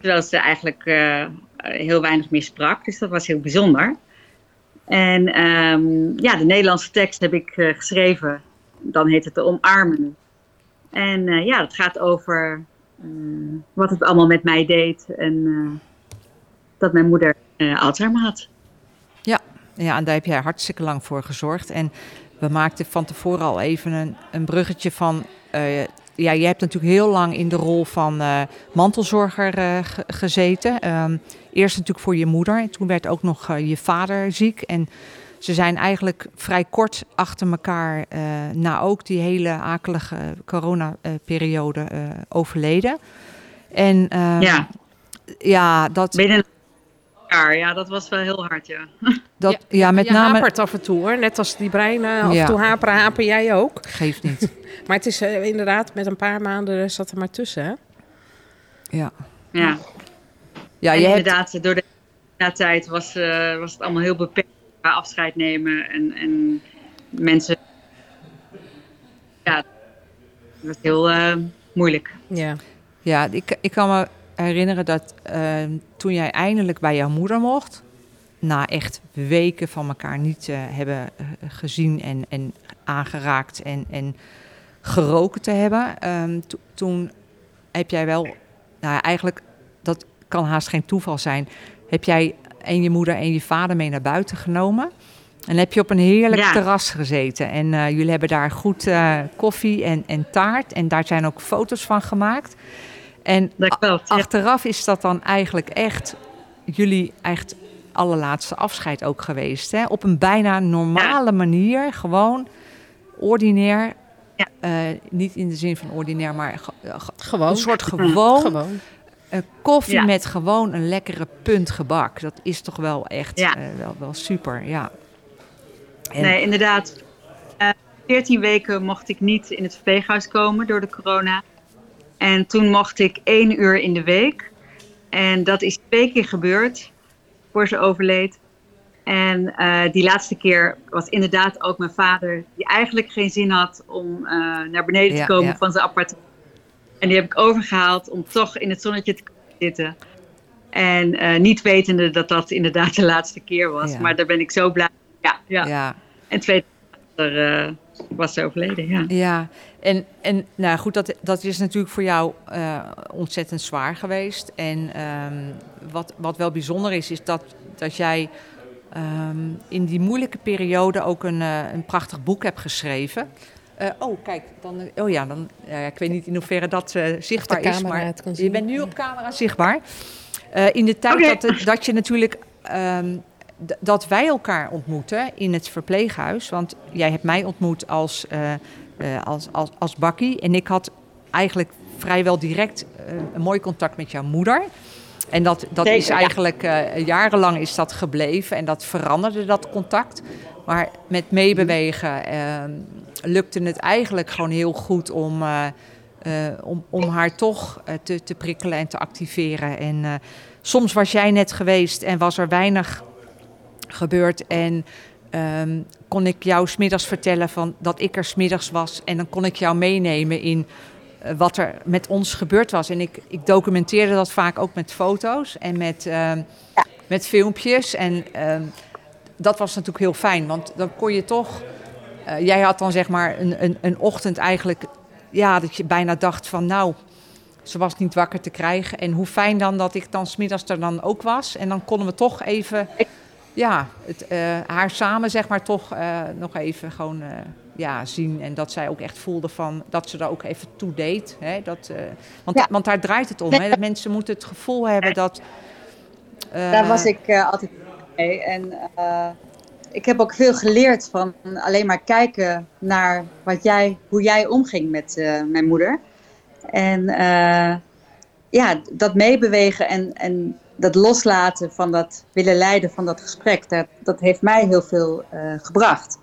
Terwijl ze eigenlijk eh, heel weinig meer. Dus dat was heel bijzonder. En ehm, ja, de Nederlandse tekst heb ik eh, geschreven. Dan heet het de Omarmen. En eh, ja, het gaat over eh, wat het allemaal met mij deed. En dat mijn moeder Alzheimer had. Ja, en daar heb jij hartstikke lang voor gezorgd. En we maakten van tevoren al even een, een bruggetje van... ja, je hebt natuurlijk heel lang in de rol van eh, mantelzorger eh, ge- gezeten. Ehm, eerst natuurlijk voor je moeder. En toen werd ook nog eh, je vader ziek. En ze zijn eigenlijk vrij kort achter elkaar... na ook die hele akelige coronaperiode overleden. En ehm, Ja. ja, dat, Binnen ja, dat was wel heel hard, ja. dat, ja, met je name... hapert af en toe hoor. Net als die brein eh, af Ja. en toe haperen, haper jij ook. Geeft niet. Maar het is eh, inderdaad, met een paar maanden zat er maar tussen. Hè? Ja, Ja, ja je hebt inderdaad, door de tijd was, eh, was het allemaal heel beperkt qua afscheid nemen en, en mensen. Ja, het was heel eh, moeilijk. Ja. Ja, ik, ik kan me herinneren dat eh, toen jij eindelijk bij jouw moeder mocht, na echt weken van elkaar niet eh, hebben eh, gezien en, en aangeraakt en, en geroken te hebben, ehm, to- toen heb jij wel, nou eigenlijk, dat kan haast geen toeval zijn, heb jij en je moeder en je vader mee naar buiten genomen. En heb je op een heerlijk Ja. terras gezeten. En eh, jullie hebben daar goed koffie en, en taart. En daar zijn ook foto's van gemaakt. En Dat klopt. ja. achteraf is dat dan eigenlijk echt jullie echt allerlaatste afscheid ook geweest. Hè? Op een bijna normale manier, gewoon ordinair. Ja. Eh, niet in de zin van ordinair, maar ge- eh, ge- Gewoon. een soort gewoon Gewoon. een koffie Ja. met gewoon een lekkere punt gebak. Dat is toch wel echt Ja. eh, wel, wel super, ja. En- Nee, inderdaad. Eh 14 weken mocht ik niet in het verpleeghuis komen door de corona. En toen mocht ik één uur in de week. En dat is twee keer gebeurd voor ze overleed. En eh, die laatste keer was inderdaad ook mijn vader, die eigenlijk geen zin had om eh, naar beneden Ja, te komen ja. van zijn appartement. En die heb ik overgehaald om toch in het zonnetje te zitten. En eh, niet wetende dat dat inderdaad de laatste keer was. Ja. Maar daar ben ik zo blij. Ja, ja. ja. En twee dagen later was ze overleden, ja. Ja, en, en nou goed, dat, dat is natuurlijk voor jou eh, ontzettend zwaar geweest. En ehm, wat, wat wel bijzonder is, is dat, dat jij ehm, in die moeilijke periode ook een, eh, een prachtig boek hebt geschreven. Eh, oh, kijk, dan, oh ja, dan, ja, ik weet niet in hoeverre dat zichtbaar is, maar je bent nu op camera zichtbaar. Eh, in de tijd dat, het- dat je natuurlijk ehm, dat wij elkaar ontmoeten in het verpleeghuis. Want jij hebt mij ontmoet als, eh, eh, als, als, als bakkie. En ik had eigenlijk vrijwel direct eh, een mooi contact met jouw moeder. En dat, dat Zeker, is ja. eigenlijk jarenlang is dat gebleven en dat veranderde dat contact. Maar met meebewegen eh, lukte het eigenlijk gewoon heel goed om, om, om haar toch te, te prikkelen en te activeren. En soms was jij net geweest en was er weinig gebeurd. En ehm, kon ik jou smiddags vertellen van dat ik er smiddags was. En dan kon ik jou meenemen in eh, wat er met ons gebeurd was. En ik, ik documenteerde dat vaak ook met foto's en met, ehm, met filmpjes. En ehm, dat was natuurlijk heel fijn, want dan kon je toch... eh, jij had dan zeg maar een, een, een ochtend eigenlijk... Ja, dat je bijna dacht van nou, ze was niet wakker te krijgen. En hoe fijn dan dat ik dan smiddags er dan ook was. En dan konden we toch even... Ja, het, eh, haar samen zeg maar toch eh, nog even gewoon... eh, ja, zien en dat zij ook echt voelde van dat ze daar ook even toe deed. Hè? Dat, want, Ja. want daar draait het om. Hè? Dat mensen moeten het gevoel hebben dat. Daar was ik altijd mee. En ik heb ook veel geleerd van alleen maar kijken naar wat jij, hoe jij omging met mijn moeder. En ja, dat meebewegen en, en dat loslaten van dat willen leiden van dat gesprek, dat, dat heeft mij heel veel eh, gebracht.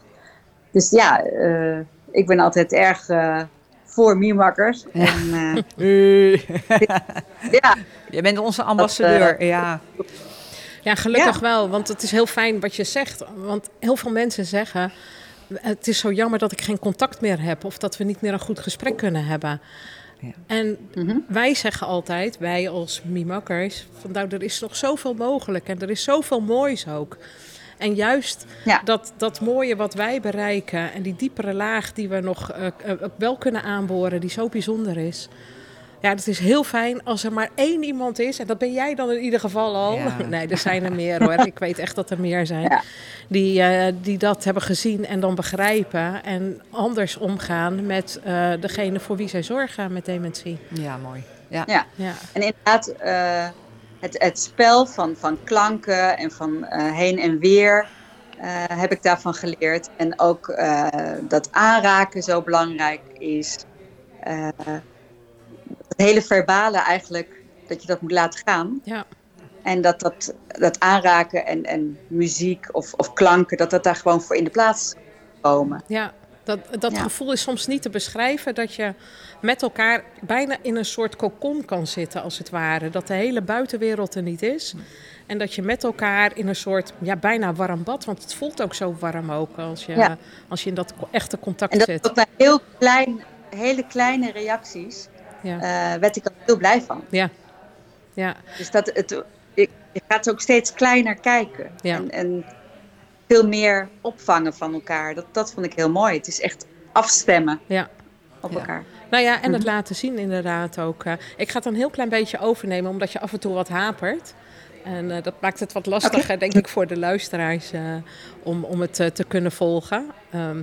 Dus ja, eh, ik ben altijd erg eh, voor Miemakkers. En, eh, ja, Je bent onze ambassadeur. ja. Ja, gelukkig Ja. wel. Want het is heel fijn wat je zegt. Want heel veel mensen zeggen... het is zo jammer dat ik geen contact meer heb... of dat we niet meer een goed gesprek kunnen hebben. Ja. En Mhm. wij zeggen altijd, wij als mimakkers... van nou, er is nog zoveel mogelijk en er is zoveel moois ook. En juist Ja. dat, dat mooie wat wij bereiken... en die diepere laag die we nog eh, eh, wel kunnen aanboren... die zo bijzonder is... Ja, het is heel fijn als er maar één iemand is. En dat ben jij dan in ieder geval al. Ja. Nee, er zijn er meer hoor. Ik weet echt dat er meer zijn. Ja. Die, eh, die dat hebben gezien en dan begrijpen. En anders omgaan met eh, degene voor wie zij zorgen met dementie. ja, mooi. Ja. ja. Ja, En inderdaad, eh, het, het spel van, van klanken en van eh, heen en weer eh, heb ik daarvan geleerd. En ook eh, dat aanraken zo belangrijk is. Het hele verbale eigenlijk, dat je dat moet laten gaan. ja, En dat dat, dat aanraken en, en muziek of, of klanken, dat dat daar gewoon voor in de plaats komen. ja. Dat, dat Ja. gevoel is soms niet te beschrijven dat je met elkaar bijna in een soort kokon kan zitten, als het ware. Dat de hele buitenwereld er niet is. En dat je met elkaar in een soort, ja, bijna warm bad. Want het voelt ook zo warm ook als je, Ja. als je in dat echte contact En dat zit. bij heel klein, hele kleine reacties Ja, eh, werd ik er heel blij van. ja. ja. Dus dat het, je, je gaat ook steeds kleiner kijken. Ja. En, en veel meer opvangen van elkaar. Dat, dat vond ik heel mooi. Het is echt afstemmen ja. op Ja. elkaar. Nou ja, en het Mhm. laten zien inderdaad ook. eh. ik ga het een heel klein beetje overnemen, omdat je af en toe wat hapert. En eh, dat maakt het wat lastiger, denk ik, voor de luisteraars om, om het te kunnen volgen. Ehm,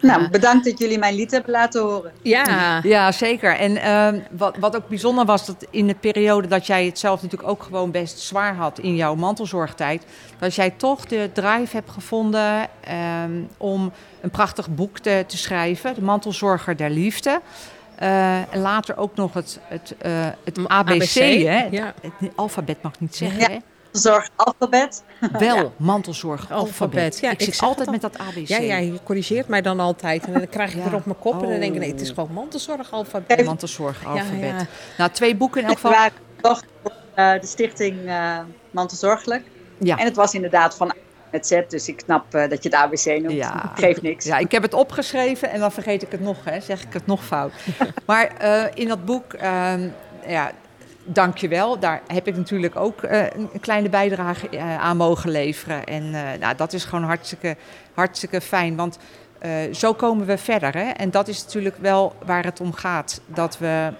Nou, bedankt dat jullie mijn lied hebben laten horen. ja, Ja, zeker. En ehm, wat, wat ook bijzonder was, dat in de periode dat jij het zelf natuurlijk ook gewoon best zwaar had in jouw mantelzorgtijd, dat jij toch de drive hebt gevonden ehm, om een prachtig boek te, te schrijven, De Mantelzorger der Liefde. Eh, en later ook nog het, het, eh, het ABC, ABC, hè? ja. Het, het alfabet mag ik niet zeggen, Ja. hè? Zorg alfabet. Wel, mantelzorg, alfabet. Alfabet, ja, ik ik zit altijd met dat ABC. ja, ja, je corrigeert mij dan altijd. En dan krijg ik Ja. weer op mijn kop. En dan denk ik, nee, het is Oh. gewoon mantelzorgalfabet. Mantelzorg, alfabet. ja. Nou, twee boeken in elk geval. toch eh, de stichting eh Mantelzorgelijk. Ja. En het was inderdaad van met Z, dus ik snap eh, dat je het ABC noemt. Ja. Geeft niks. Ja, ik heb het opgeschreven en dan vergeet ik het nog, hè, zeg ik het nog fout. maar eh, in dat boek, ehm ja, dankjewel. Daar heb ik natuurlijk ook eh, een kleine bijdrage eh, aan mogen leveren. En eh, nou, dat is gewoon hartstikke, hartstikke fijn, want zo komen we verder. Hè? En dat is natuurlijk wel waar het om gaat. Dat we,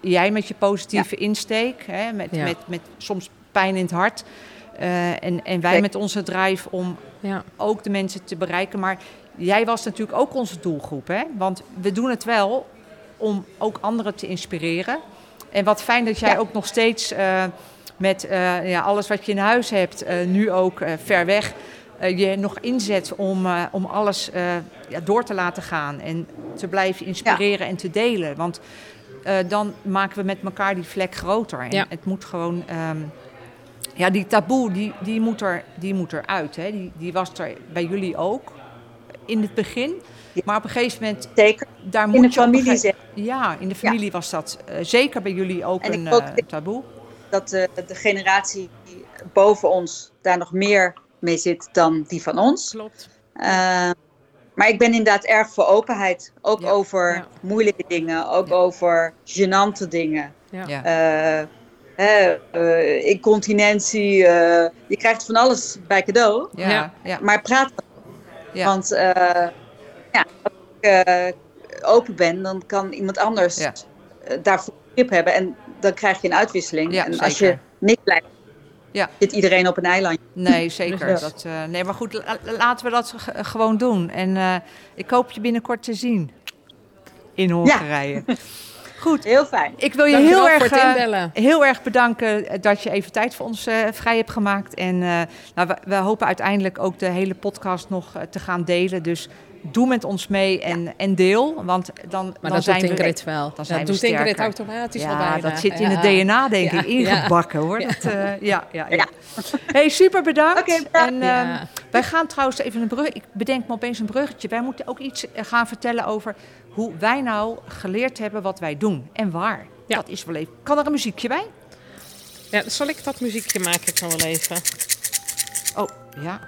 jij met je positieve insteek, hè, met, Ja. met, met soms pijn in het hart... en, en wij Kijk. met onze drive om Ja, ook de mensen te bereiken. Maar jij was natuurlijk ook onze doelgroep, hè? Want we doen het wel om ook anderen te inspireren. En wat fijn dat jij Ja. ook nog steeds eh, met eh, ja, alles wat je in huis hebt, eh, nu ook ver weg, je nog inzet om, om alles ja, door te laten gaan en te blijven inspireren en te delen. Want dan maken we met elkaar die vlek groter. En het moet gewoon... ehm, ja, die taboe, die, die, moet, er, die moet eruit. Hè. Die, die was er bij jullie ook in het begin. Maar op een gegeven moment, Zeker. daar In moet de je familie gege- zeg Ja, in de familie was dat eh, zeker bij jullie ook En ik een ook- eh, taboe. dat de, de generatie boven ons daar nog meer mee zit dan die van ons. Klopt. Eh, maar ik ben inderdaad erg voor openheid. Ook Ja. over Ja. moeilijke dingen, ook Ja. over gênante dingen. Ja. Eh, hè, eh, incontinentie, eh, je krijgt van alles bij cadeau. Ja, Ja. Maar praat Ja. Want eh, ja, als ik eh, open ben, dan kan iemand anders Ja. eh, daarvoor begrip hebben. En dan krijg je een uitwisseling. Ja, en als je niks blijft, Ja. zit iedereen op een eilandje. Nee, zeker. Dus- Dat, eh, nee, maar goed, la- laten we dat gewoon doen. En eh, ik hoop je binnenkort te zien in Hongarije. Goed, Heel fijn. ik wil je heel erg, voor het inbellen. heel erg bedanken dat je even tijd voor ons vrij hebt gemaakt. En eh, nou, we, we hopen uiteindelijk ook de hele podcast nog te gaan delen. Dus doe met ons mee en, en deel. Want dan, Maar dan dat zijn doet we... Ingrid wel. dan zijn dat we doet Ingrid sterker. automatisch wel Ja, bijna. dat zit in Ja. het DNA, denk ik, ingebakken hoor. Ja. Dat, eh, ja, ja. Hey, super bedankt. En, ehm, wij gaan trouwens even een brug. Ik bedenk me opeens een bruggetje. Wij moeten ook iets eh, gaan vertellen over hoe wij nou geleerd hebben wat wij doen en waar. Ja. Dat is wel even. Kan er een muziekje bij? Ja, zal ik dat muziekje maken? Ik kan wel even. Oh, ja.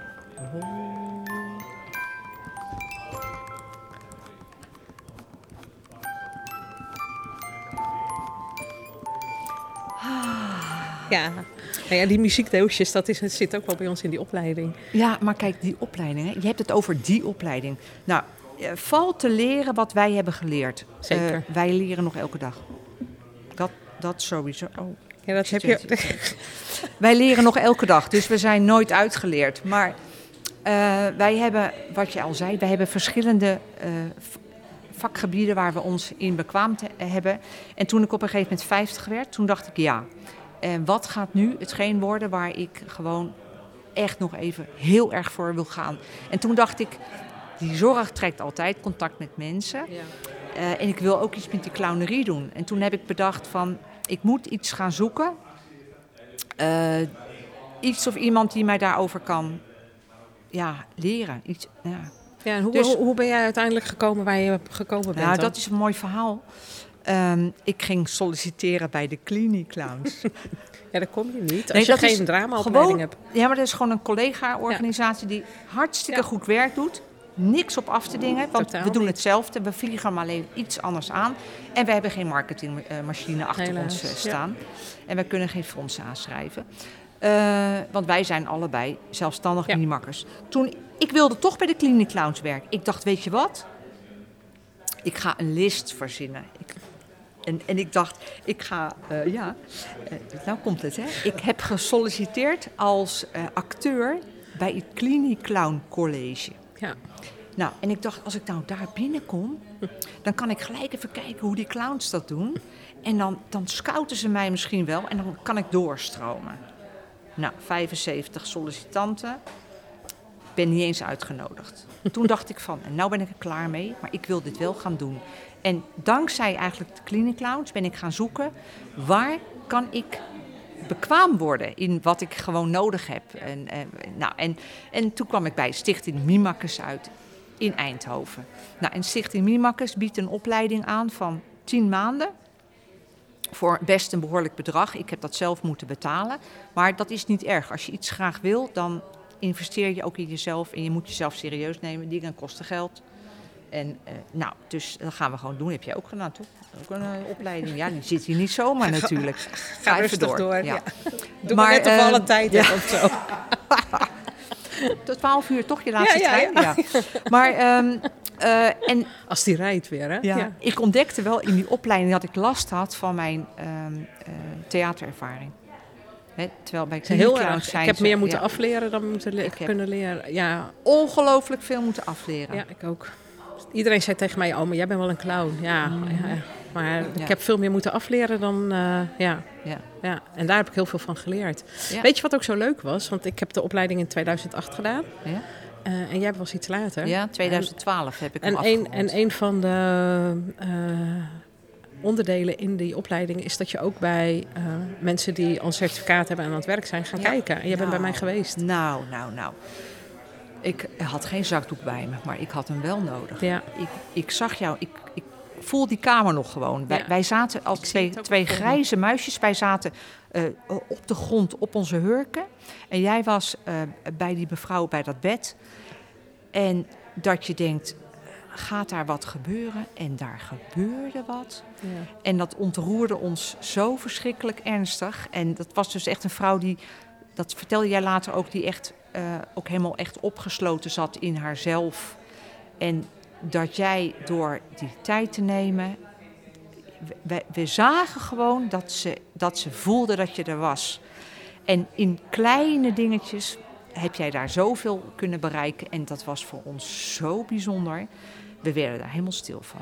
Ja. Nou ja, die muziekdoosjes, dat, is, dat zit ook wel bij ons in die opleiding. Ja, maar kijk, die opleiding. Hè? Je hebt het over die opleiding. Nou, eh, val te leren wat wij hebben geleerd. Zeker. Eh, wij leren nog elke dag. Dat, dat sowieso. Oh. Ja, dat heb je. Wij leren nog elke dag, dus we zijn nooit uitgeleerd. Maar eh, wij hebben, wat je al zei, wij hebben verschillende vakgebieden waar we ons in bekwaam te- hebben. En toen ik op een gegeven moment 50 werd, toen dacht ik ja. En wat gaat nu hetgeen worden waar ik gewoon echt nog even heel erg voor wil gaan? En toen dacht ik, die zorg trekt altijd contact met mensen. Ja. Eh, en ik wil ook iets met die clownerie doen. En toen heb ik bedacht van, ik moet iets gaan zoeken. Eh, iets of iemand die mij daarover kan ja, leren. Iets, ja. Ja, en hoe, Dus- hoe, hoe ben jij uiteindelijk gekomen waar je gekomen bent? Nou, dan? dat is een mooi verhaal. Ehm, ik ging solliciteren bij de Clinic Clowns. Ja, dat kom je niet. Als Nee, je dat geen dramaopleiding hebt. ja, maar dat is gewoon een collega-organisatie die hartstikke Ja. goed werk doet. Niks op af te dingen, want Totaal we doen niet. hetzelfde. We vliegen hem alleen iets anders aan. En we hebben geen marketingmachine achter Helaas, ons eh, ja. staan. En we kunnen geen fondsen aanschrijven. Eh, want wij zijn allebei zelfstandig Ja. minimakkers. Toen, ik wilde toch bij de Clinic Clowns werken. Ik dacht, weet je wat? Ik ga een list verzinnen. Ik, en, en ik dacht, ik ga, eh, ja, eh, nou komt het hè. Ik heb gesolliciteerd als acteur bij het Clinic Clown College. Ja. Nou, en ik dacht, als ik nou daar binnenkom, dan kan ik gelijk even kijken hoe die clowns dat doen. En dan, dan scouten ze mij misschien wel en dan kan ik doorstromen. Nou, 75 sollicitanten. Ben niet eens uitgenodigd. Toen dacht ik van, en nou ben ik er klaar mee, maar ik wil dit wel gaan doen. En dankzij eigenlijk de Clinic Clowns ben ik gaan zoeken, waar kan ik bekwaam worden in wat ik gewoon nodig heb. En, en, nou, en, en toen kwam ik bij Stichting Mimakkes uit in Eindhoven. Nou, en Stichting Mimakkes biedt een opleiding aan van 10 maanden. Voor best een behoorlijk bedrag. Ik heb dat zelf moeten betalen. Maar dat is niet erg. Als je iets graag wil, dan investeer je ook in jezelf. En je moet jezelf serieus nemen. Dingen kosten geld. En eh, nou, dus dat gaan we gewoon doen. Heb jij ook gedaan, toch? Ook een eh, opleiding. Ja, die zit hier niet zomaar natuurlijk. Ga, even rustig door, Ja. ja. Doe Maar, maar net eh, alle tijd ja. of zo. Tot 12 uur toch je laatste Ja, ja, trein? Ja. Maar, ehm, eh, en Als die rijdt weer, hè? ja, ik ontdekte wel in die opleiding dat ik last had van mijn ehm, eh, theaterervaring. Hè, terwijl bij Heel erg. zijn Ik heb ze- meer moeten ja, afleren dan moeten le- Ik heb- kunnen leren. Ja, ongelooflijk veel moeten afleren. ja, ik ook. Iedereen zei tegen mij, oh, maar jij bent wel een clown. Ja, ja, ja. maar ik heb veel meer moeten afleren dan, eh, ja. Ja. ja. En daar heb ik heel veel van geleerd. Weet je wat ook zo leuk was? Want ik heb de opleiding in 2008 gedaan. Ja? Eh, en jij was iets later. Ja, 2012 heb ik hem En een, en een van de, eh, onderdelen in die opleiding is dat je ook bij eh, mensen die al een certificaat hebben en aan het werk zijn gaan Ja. kijken. En jij bent bij mij Nou, geweest. Nou, nou, nou. Ik had geen zakdoek bij me, maar ik had hem wel nodig. Ja. Ik, ik zag jou, ik, ik voel die kamer nog gewoon. Wij, Ja. wij zaten als twee, twee grijze muisjes. Wij zaten op de grond op onze hurken. En jij was bij die mevrouw bij dat bed. En dat je denkt, gaat daar wat gebeuren? En daar gebeurde wat. Ja. En dat ontroerde ons zo verschrikkelijk ernstig. En dat was dus echt een vrouw die, dat vertelde jij later ook, die echt eh, ook helemaal echt opgesloten zat in haarzelf. En dat jij door die tijd te nemen, we, we zagen gewoon dat ze, dat ze voelde dat je er was. En in kleine dingetjes heb jij daar zoveel kunnen bereiken. En dat was voor ons zo bijzonder. We werden daar helemaal stil van.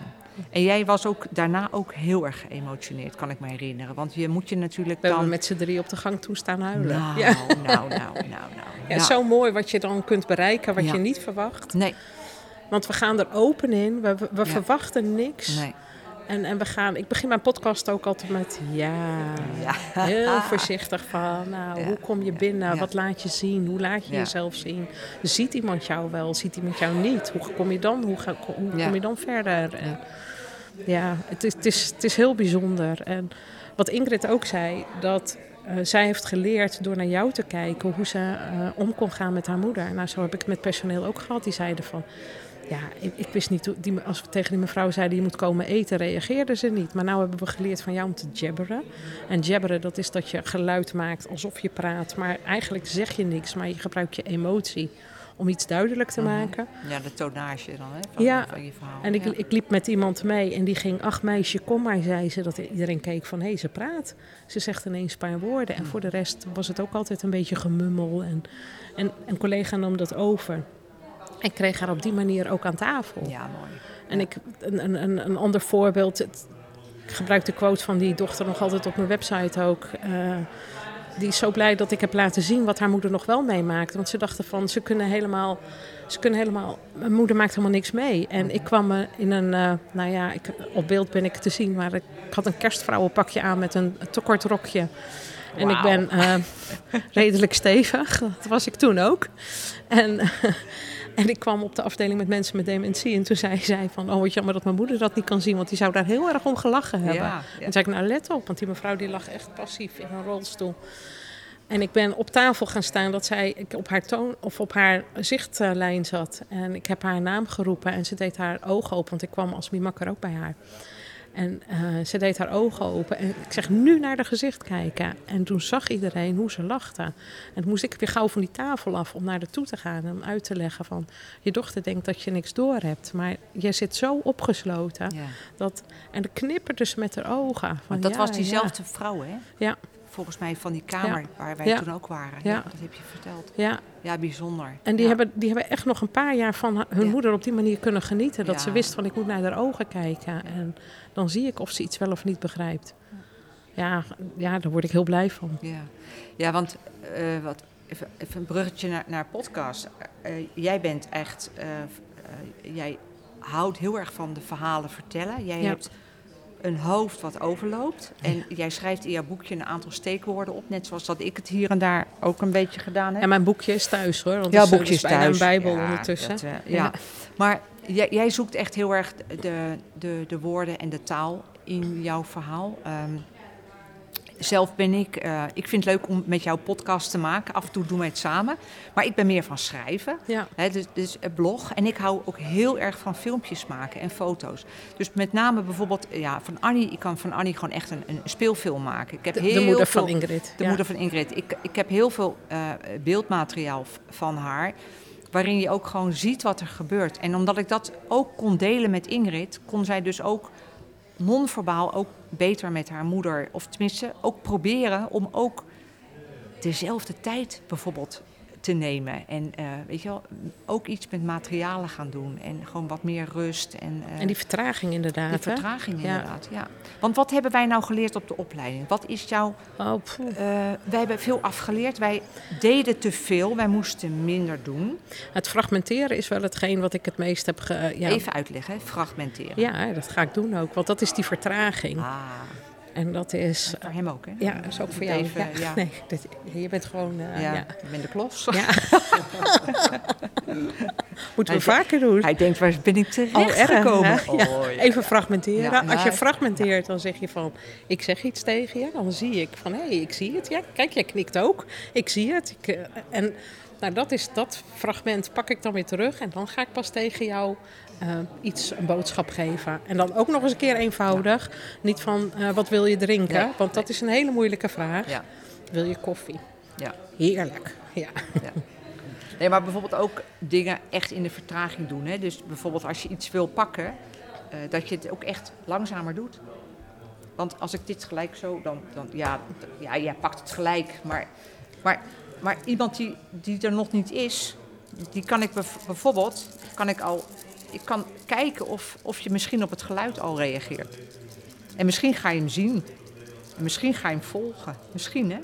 En jij was ook daarna ook heel erg geëmotioneerd, kan ik me herinneren. Want je moet je natuurlijk We dan... met z'n drie op de gang toen staan huilen. Nou, ja. nou, nou, nou, nou. Ja, nou. zo mooi wat je dan kunt bereiken, wat Ja. je niet verwacht. Nee, Want we gaan er open in, we, we Ja. verwachten niks. nee. En, en we gaan, ik begin mijn podcast ook altijd met ja, Ja. heel voorzichtig van, nou, Ja, hoe kom je binnen, ja. wat laat je zien, hoe laat je jezelf zien. Ziet iemand jou wel, ziet iemand jou niet? Hoe kom je dan, hoe, ga, hoe kom je dan verder? En, ja, het is, het, is, het is heel bijzonder. En wat Ingrid ook zei, dat eh, zij heeft geleerd door naar jou te kijken hoe ze eh, om kon gaan met haar moeder. Nou, zo heb ik het met personeel ook gehad. Die zeiden van, ja, ik, ik wist niet, die, als we tegen die mevrouw zeiden, je moet komen eten, reageerde ze niet. Maar nou hebben we geleerd van jou om te jabberen. En jabberen, dat is dat je geluid maakt alsof je praat. Maar eigenlijk zeg je niks, maar je gebruikt je emotie om iets duidelijk te Mhm. maken. Ja, de tonage dan, hè, van, Ja, van je verhaal. En ik, Ja. ik liep met iemand mee en die ging, ach meisje, kom maar, zei ze. Dat iedereen keek van, hé, ze praat. Ze zegt ineens een paar woorden. En voor de rest was het ook altijd een beetje gemummel. En, en een collega nam dat over. Ik kreeg haar op die manier ook aan tafel. Ja, mooi. En ik, een, een, een, ander voorbeeld. Het, ik gebruik de quote van die dochter nog altijd op mijn website ook. eh, die is zo blij dat ik heb laten zien wat haar moeder nog wel meemaakt. Want ze dachten van, ze kunnen helemaal... Ze kunnen helemaal mijn moeder maakt helemaal niks mee. En ik kwam in een... eh, nou ja, ik, op beeld ben ik te zien. Maar ik, ik had een kerstvrouwenpakje aan met een te kort rokje. En ik ben eh, redelijk stevig. Dat was ik toen ook. En... En ik kwam op de afdeling met mensen met dementie. En toen zei zij van, oh wat jammer dat mijn moeder dat niet kan zien. Want die zou daar heel erg om gelachen hebben. Ja, ja. En zei ik, nou let op. Want die mevrouw die lag echt passief in een rolstoel. En ik ben op tafel gaan staan dat zij ik op haar toon of op haar zichtlijn zat. En ik heb haar naam geroepen en ze deed haar ogen open. Want ik kwam als mimakker ook bij haar. En eh, ze deed haar ogen open. En ik zeg, nu naar de gezicht kijken. En toen zag iedereen hoe ze lachte. En toen moest ik weer gauw van die tafel af om naar haar toe te gaan. En om uit te leggen van, je dochter denkt dat je niks door hebt. Maar je zit zo opgesloten. Ja. Dat, en dan knipperde ze met haar ogen. Van, Want dat ja, was ja. diezelfde vrouw, hè? Ja. Volgens mij van die kamer waar wij Ja. toen ook waren. Ja. Dat heb je verteld. Ja, Ja, bijzonder. en die, hebben, die hebben echt nog een paar jaar van hun moeder op die manier kunnen genieten. Dat ze wist van ik moet naar haar ogen kijken. En dan zie ik of ze iets wel of niet begrijpt. Ja, ja daar word ik heel blij van. Ja, ja want eh, wat, even, even een bruggetje naar, naar podcast. Eh, jij bent echt, eh, eh, jij houdt heel erg van de verhalen vertellen. Jij hebt een hoofd wat overloopt. En jij schrijft in jouw boekje een aantal steekwoorden op. Net zoals dat ik het hier en daar ook een beetje gedaan heb. En mijn boekje is thuis hoor. Want Ja, het is, boekje is bijna thuis. een bijbel Ja, ondertussen. dat, eh, ja. Ja. Maar jij, jij zoekt echt heel erg de, de, de woorden en de taal in jouw verhaal. Ehm, zelf ben ik, eh, ik vind het leuk om met jouw podcast te maken. Af en toe doen we het samen. Maar ik ben meer van schrijven. Ja. Hè, dus, dus een blog. En ik hou ook heel erg van filmpjes maken en foto's. Dus met name bijvoorbeeld ja, van Annie. Ik kan van Annie gewoon echt een, een speelfilm maken. Ik heb De, heel de moeder veel, van Ingrid. de ja. moeder van Ingrid. Ik, ik heb heel veel eh, beeldmateriaal van haar. Waarin je ook gewoon ziet wat er gebeurt. En omdat ik dat ook kon delen met Ingrid, kon zij dus ook non-verbaal ook beter met haar moeder. Of tenminste ook proberen om ook dezelfde tijd bijvoorbeeld te nemen. En eh, weet je wel, ook iets met materialen gaan doen. En gewoon wat meer rust. En, eh, En die vertraging inderdaad. die vertraging inderdaad. Ja. Want wat hebben wij nou geleerd op de opleiding? Wat is jouw... Oh, eh, wij hebben veel afgeleerd. Wij deden te veel. Wij moesten minder doen. Het fragmenteren is wel hetgeen wat ik het meest heb ge... Ja, Even uitleggen, hè, fragmenteren. ja, dat ga ik doen ook. Want dat is die vertraging. Ah, En dat is... voor hem ook, hè? Ja, dat is ook voor jou. Even, ja. ja. Nee, dit, je bent gewoon... eh, ja. ja. Ik ben de klos. Ja. Moeten we Hij- vaker doen. Hij denkt, waar ben ik terecht Oh, erg, gekomen? Oh. Even fragmenteren. Als je fragmenteert, dan zeg je van... Ik zeg iets tegen je, dan zie ik van... Hé, hey, ik zie het. Ja, kijk, jij knikt ook. Ik zie het. Ik, eh, en nou, dat, is, dat fragment pak ik dan weer terug. En dan ga ik pas tegen jou eh, iets, een boodschap geven. En dan ook nog eens een keer eenvoudig. Niet van, eh, wat wil je drinken? Nee, Want dat is een hele moeilijke vraag. Ja, Wil je koffie? ja. Heerlijk. Ja. Nee, maar bijvoorbeeld ook dingen echt in de vertraging doen. Hè? Dus bijvoorbeeld als je iets wil pakken, eh, dat je het ook echt langzamer doet. Want als ik dit gelijk zo, dan, dan ja, ja, jij pakt het gelijk. Maar, maar, maar iemand die, die er nog niet is, die kan ik bijvoorbeeld, kan ik al, ik kan kijken of, of je misschien op het geluid al reageert. En misschien ga je hem zien. En misschien ga je hem volgen. Misschien, hè?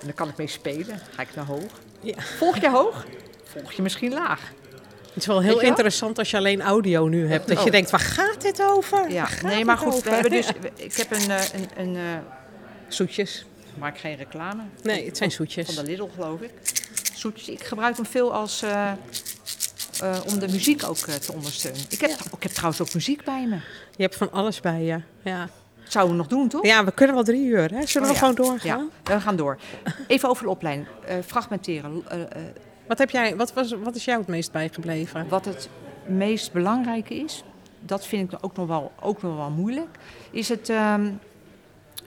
En dan kan ik mee spelen. Ga ik naar hoog. Ja. Volg je hoog? Volg je misschien laag. Het is wel heel wel? interessant als je alleen audio nu hebt. Dat je Oh. denkt, waar gaat dit over? Ja, gaat nee, maar goed. over? We hebben dus, ik heb een, eh, een, een eh, Zoetjes. maak geen reclame. Nee, het zijn Van zoetjes. de Lidl, geloof ik. Zoetjes. Ik gebruik hem veel als, eh, eh, om de muziek ook eh, te ondersteunen. Ik heb, ik heb trouwens ook muziek bij me. Je hebt van alles bij je. Ja, Zouden we nog doen, toch? ja we kunnen wel drie uur. Hè? Zullen Oh, we ja. gewoon doorgaan? Ja, we gaan door. Even over de opleiding. Eh, fragmenteren. Wat, heb jij, wat, was, wat is jou het meest bijgebleven? Wat het meest belangrijke is, dat vind ik ook nog wel, ook nog wel moeilijk, is het. ehm,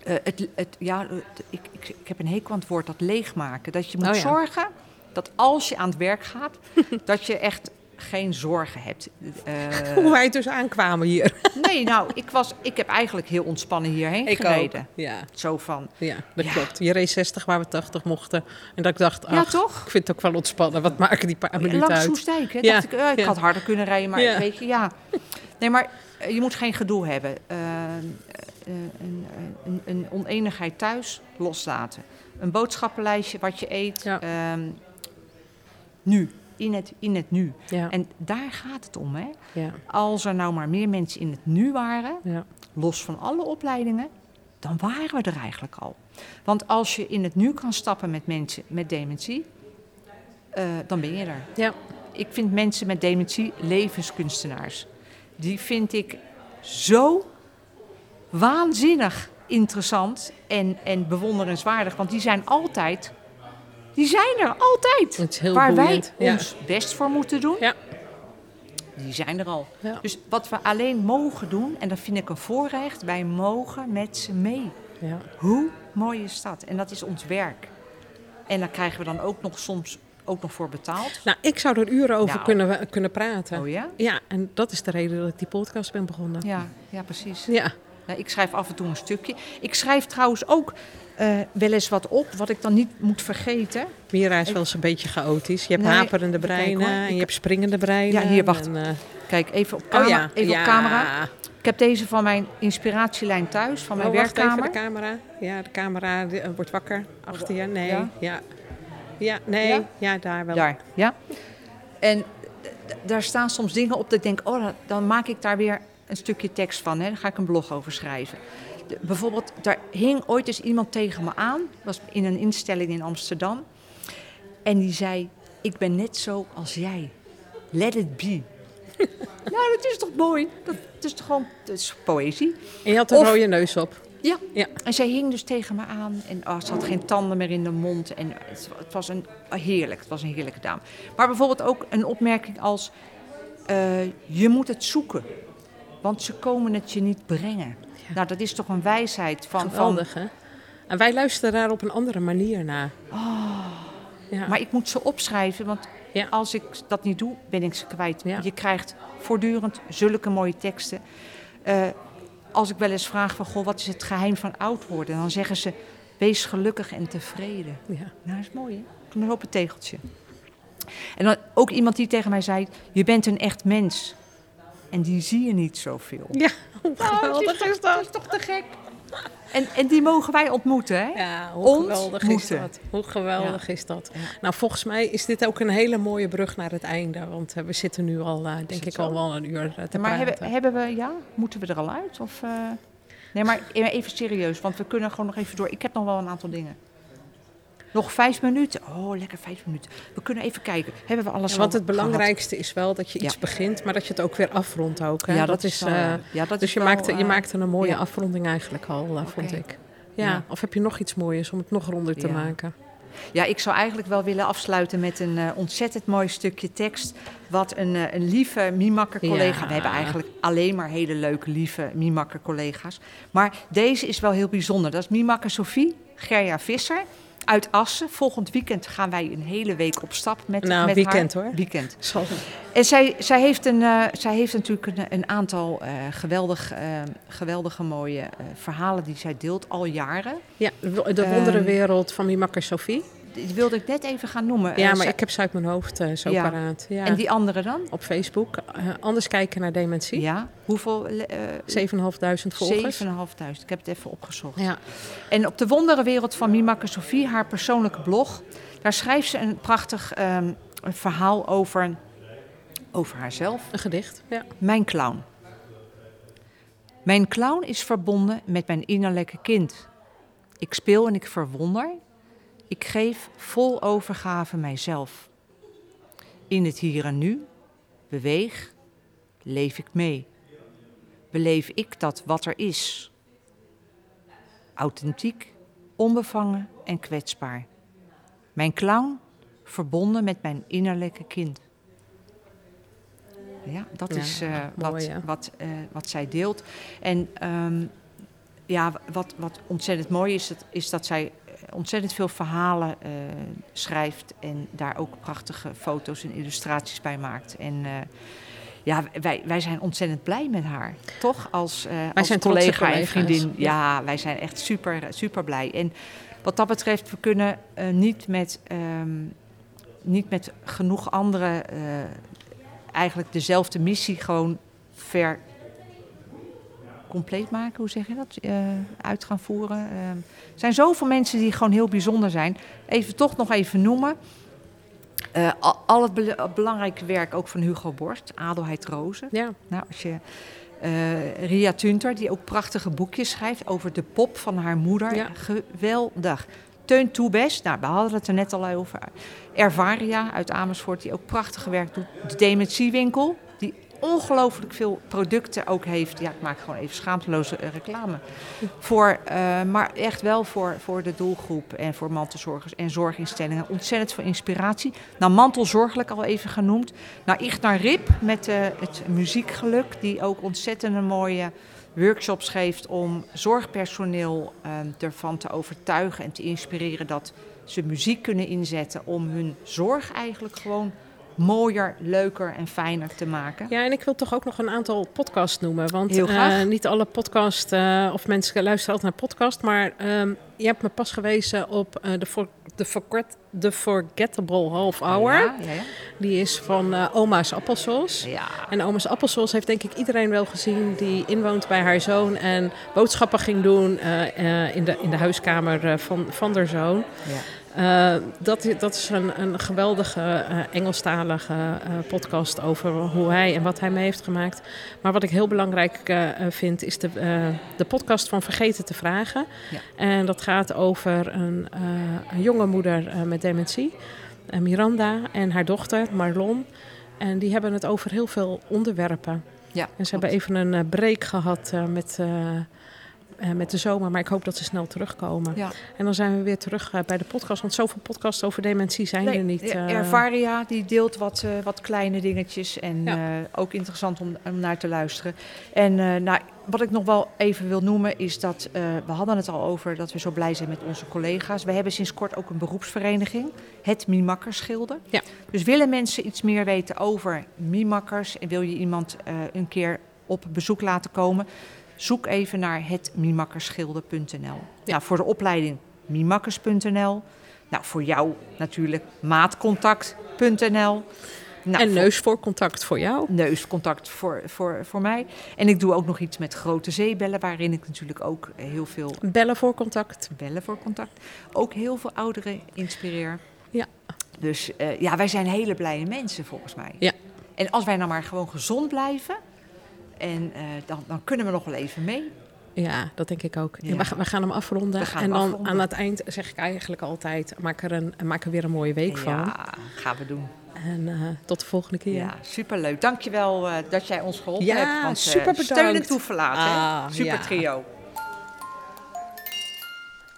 eh, het, het ja, het- ik, ik, ik heb een hekel aan het woord dat leegmaken. Dat je moet Oh ja. zorgen dat als je aan het werk gaat, dat je echt geen zorgen hebt. Eh, Hoe wij dus aankwamen hier. nee, nou, ik, was, ik heb eigenlijk heel ontspannen hierheen gereden. Ja, Zo van, ja, dat Ja. klopt. Je reed 60 waar we 80 mochten. En dat ik dacht, ja toch? ik vind het ook wel ontspannen. Wat maken die paar minuten Langs uit? Soestdijk, hè? Ja, Dacht ik, eh, ik had harder kunnen rijden, maar weet je, ja. Nee, maar eh, je moet geen gedoe hebben. Een, een, een oneenigheid thuis, loslaten. Een boodschappenlijstje, wat je eet. Ja. ehm, nu, in het, in het nu. Ja, En daar gaat het om, hè. ja, Als er nou maar meer mensen in het nu waren, ja. los van alle opleidingen, dan waren we er eigenlijk al. Want als je in het nu kan stappen met mensen met dementie, eh, dan ben je er. ja. Ik vind mensen met dementie levenskunstenaars. Die vind ik zo waanzinnig interessant en, en bewonderenswaardig. Want die zijn altijd, die zijn er altijd. Het is heel Waar boeiend. wij Ja. ons best voor moeten doen, Ja. die zijn er al. Ja. Dus wat we alleen mogen doen, en dat vind ik een voorrecht, wij mogen met ze mee. Ja. Hoe mooi is dat? En dat is ons werk. En daar krijgen we dan ook nog soms ook nog voor betaald. Nou, ik zou er uren over Nou. kunnen, kunnen praten. Oh ja? Ja, en dat is de reden dat ik die podcast ben begonnen. Ja, ja precies. Ja, Nou, ik schrijf af en toe een stukje. Ik schrijf trouwens ook eh, wel eens wat op, wat ik dan niet moet vergeten. Mira is wel eens een beetje chaotisch. Je hebt Nee, haperende breinen en je hebt springende breinen. Ja, hier, wacht. en, eh, Kijk, even op, oh camera, ja, even ja. op camera. Ik heb deze van mijn inspiratielijn thuis, van mijn Oh, wacht werkkamer. even, de camera. Ja, de camera die, eh, wordt wakker achter je. Nee, Ja? ja. Ja, nee, Ja? daar wel. Daar, ja. En daar staan soms dingen op dat ik denk, oh, dan- dan maak ik daar weer een stukje tekst van. Hè. Dan ga ik een blog over schrijven. Bijvoorbeeld, daar hing ooit eens iemand tegen me aan. was in een instelling in Amsterdam. En die zei, ik ben net zo als jij. Let it be. nou, dat is toch mooi? Dat, is toch gewoon dat is poëzie? En je had een Of- rode neus op. Ja. Ja. En zij hing dus tegen me aan en oh, ze had geen tanden meer in de mond. En het, het was een heerlijk, het was een heerlijke dame. Maar bijvoorbeeld ook een opmerking als, eh, je moet het zoeken, want ze komen het je niet brengen. Nou, dat is toch een wijsheid van, van hè? En wij luisteren daar op een andere manier naar. Ja. maar ik moet ze opschrijven, want Ja. als ik dat niet doe, ben ik ze kwijt. Ja. Je krijgt voortdurend zulke mooie teksten. Eh, als ik wel eens vraag van, goh, wat is het geheim van oud worden? Dan zeggen ze, Wees gelukkig en tevreden. Ja. Nou, dat is mooi, hè? Toen een op het tegeltje. En dan ook iemand die tegen mij zei: Je bent een echt mens. En die zie je niet zoveel. Ja, hoe geweldig het is, dat? is toch te gek? En, en die mogen wij ontmoeten, hè? Ja, hoe geweldig is dat? Hoe geweldig is dat? Nou, volgens mij is dit ook een hele mooie brug naar het einde. Want eh, we zitten nu al, eh, denk ik, zo? al wel een uur eh, te maar praten. hebben, hebben we, ja, moeten we er al uit? Of, eh? Nee, maar even serieus, want we kunnen gewoon nog even door. Ik heb nog wel een aantal dingen. Nog vijf minuten. Oh, lekker vijf minuten. We kunnen even kijken. Hebben we alles Ja, want het gehad? belangrijkste is wel dat je iets Ja. begint, maar dat je het ook weer afrondt ook. Hè? Ja, dat is wel, eh, ja. Dat dus is je, wel, maakte, je eh, maakte een mooie afronding eigenlijk al, eh, vond ik. Ja. Of heb je nog iets moois om het nog ronder te maken? Ja, ik zou eigenlijk wel willen afsluiten met een ontzettend mooi stukje tekst. Wat een, een lieve Mimakker-collega. Ja. We hebben eigenlijk alleen maar hele leuke, lieve Mimakker-collega's. Maar deze is wel heel bijzonder. Dat is Mimakker Sophie Gerja Visser uit Assen. Volgend weekend gaan wij een hele week op stap met, Nou, met weekend, haar. hoor. Weekend. Zal- En zij, zij, heeft, een, eh, zij heeft natuurlijk een, een aantal eh, geweldig, eh, geweldige mooie verhalen die zij deelt al jaren. Ja, de de Ehm, wonderenwereld van Mimakker Sophie. Die wilde ik net even gaan noemen. Ja, Eh, maar ik heb ze uit mijn hoofd eh, zo Ja. paraat. Ja. En die andere dan? Op Facebook. Eh, anders kijken naar dementie. Ja. Hoeveel? eh 7.500 volgers. 7.500. Ik heb het even opgezocht. Ja. En op de wonderenwereld van Mimakke Sophie, haar persoonlijke blog, daar schrijft ze een prachtig ehm, verhaal over, over haarzelf. Een gedicht. Ja. Mijn clown. Mijn clown is verbonden met mijn innerlijke kind. Ik speel en ik verwonder. Ik geef vol overgave mijzelf. In het hier en nu beweeg, leef ik mee. Beleef ik dat wat er is. Authentiek, onbevangen en kwetsbaar. Mijn clown verbonden met mijn innerlijke kind. Ja, dat Ja, is eh, mooi, wat, ja. wat, eh, wat zij deelt. En ehm, ja, wat, wat ontzettend mooi is, dat, is dat zij ontzettend veel verhalen eh, schrijft en daar ook prachtige foto's en illustraties bij maakt. En eh, ja, wij, wij zijn ontzettend blij met haar, toch? Als, eh als zijn collega en vriendin. Ja. Wij zijn echt super, super blij. En wat dat betreft, we kunnen niet, met, ehm, niet met genoeg andere eh, eigenlijk dezelfde missie gewoon ver compleet maken, hoe zeg je dat? Eh, uit gaan voeren. Eh, er zijn zoveel mensen die gewoon heel bijzonder zijn. Even toch nog even noemen. Eh, al, al het bel- belangrijke werk ook van Hugo Borst, Adelheid Rozen. Ja. Nou, als je Ria Tunter, die ook prachtige boekjes schrijft over de pop van haar moeder. Ja. Geweldig. Teun Toebes, nou, we hadden het er net al over. Ervaria uit Amersfoort, die ook prachtige werk doet. De Dementiewinkel, ongelooflijk veel producten ook heeft. Ja, ik maak gewoon even schaamteloze eh, reclame. Voor, eh, maar echt wel voor, voor de doelgroep en voor mantelzorgers en zorginstellingen. Ontzettend veel inspiratie. Nou, mantelzorgelijk al even genoemd. Nou, Ignar Rip met eh, het muziekgeluk, die ook ontzettend mooie workshops geeft om zorgpersoneel ervan te overtuigen en te inspireren dat ze muziek kunnen inzetten om hun zorg eigenlijk gewoon mooier, leuker en fijner te maken. Ja, en ik wil toch ook nog een aantal podcasts noemen. Want eh, niet alle podcasts, eh, of mensen luisteren altijd naar podcast. Maar ehm, je hebt me pas gewezen op eh, de, for, de, forget, The Forgettable Half Hour. Ja, ja, ja. Die is van Oma's Appelsos. Ja. En Oma's Appelsos heeft denk ik iedereen wel gezien die inwoont bij haar zoon. En boodschappen ging doen in, de, in de huiskamer van, van haar zoon. Ja. Eh, dat, dat is een, een geweldige eh, Engelstalige eh, podcast over hoe hij en wat hij mee heeft gemaakt. Maar wat ik heel belangrijk vind, is de, de podcast van Vergeten te Vragen. Ja. En dat gaat over een, een jonge moeder met dementie, Miranda, en haar dochter Marlon. En die hebben het over heel veel onderwerpen. Ja, En ze hebben even een break gehad eh, met, met de zomer, maar ik hoop dat ze snel terugkomen. Ja. En dan zijn we weer terug eh, bij de podcast. Want zoveel podcasts over dementie zijn Nee, er niet. eh. Ervaria die deelt wat, eh, wat kleine dingetjes en Ja. eh, ook interessant om, om naar te luisteren. En eh, nou, wat ik nog wel even wil noemen is dat eh, we hadden het al over dat we zo blij zijn met onze collega's. We hebben sinds kort ook een beroepsvereniging, het Mimakkersschilder. Ja. Dus willen mensen iets meer weten over Mimakkers en wil je iemand eh, een keer op bezoek laten komen, zoek even naar hetmimakkerschilder.nl. Nou, voor de opleiding mimakkes.nl. Nou, voor jou natuurlijk maatcontact.nl. Nou, en voor- neus voor contact voor jou. neuscontact voor, voor, voor mij. En ik doe ook nog iets met grote zeebellen, waarin ik natuurlijk ook heel veel Bellen voor contact. bellen voor contact. Ook heel veel ouderen inspireer. Ja. Dus eh, ja, wij zijn hele blije mensen volgens mij. Ja. En als wij nou maar gewoon gezond blijven, en eh, dan, dan kunnen we nog wel even mee. Ja, dat denk ik ook. Ja. We, gaan, we gaan hem afronden. Gaan en dan afronden. aan het eind zeg ik eigenlijk altijd: maak er, een, maak er weer een mooie week van. Ja, gaan we doen. En eh, tot de volgende keer. Ja, superleuk. Dankjewel eh dat jij ons geholpen Ja, hebt. Want, super Steun en bedankt. toeverlaat, hè? Ah, Super ja. trio.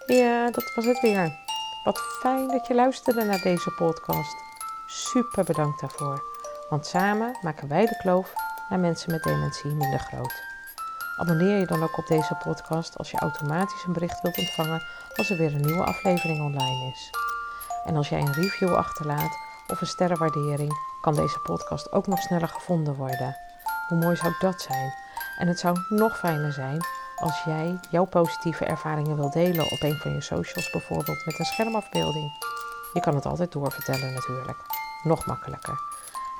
Ja, dat was het weer. Wat fijn dat je luisterde naar deze podcast. Super bedankt daarvoor. Want samen maken wij de kloof naar mensen met dementie minder groot. Abonneer je dan ook op deze podcast als je automatisch een bericht wilt ontvangen als er weer een nieuwe aflevering online is. En als jij een review achterlaat of een sterrenwaardering, kan deze podcast ook nog sneller gevonden worden. Hoe mooi zou dat zijn? En het zou nog fijner zijn als jij jouw positieve ervaringen wil delen op een van je socials, bijvoorbeeld met een schermafbeelding. Je kan het altijd doorvertellen natuurlijk. Nog makkelijker.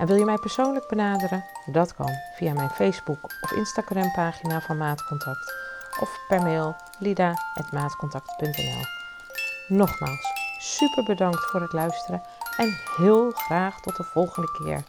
En wil je mij persoonlijk benaderen? Dat kan via mijn Facebook of Instagram pagina van Maatcontact of per mail lida.maatcontact.nl Nogmaals, super bedankt voor het luisteren en heel graag tot de volgende keer.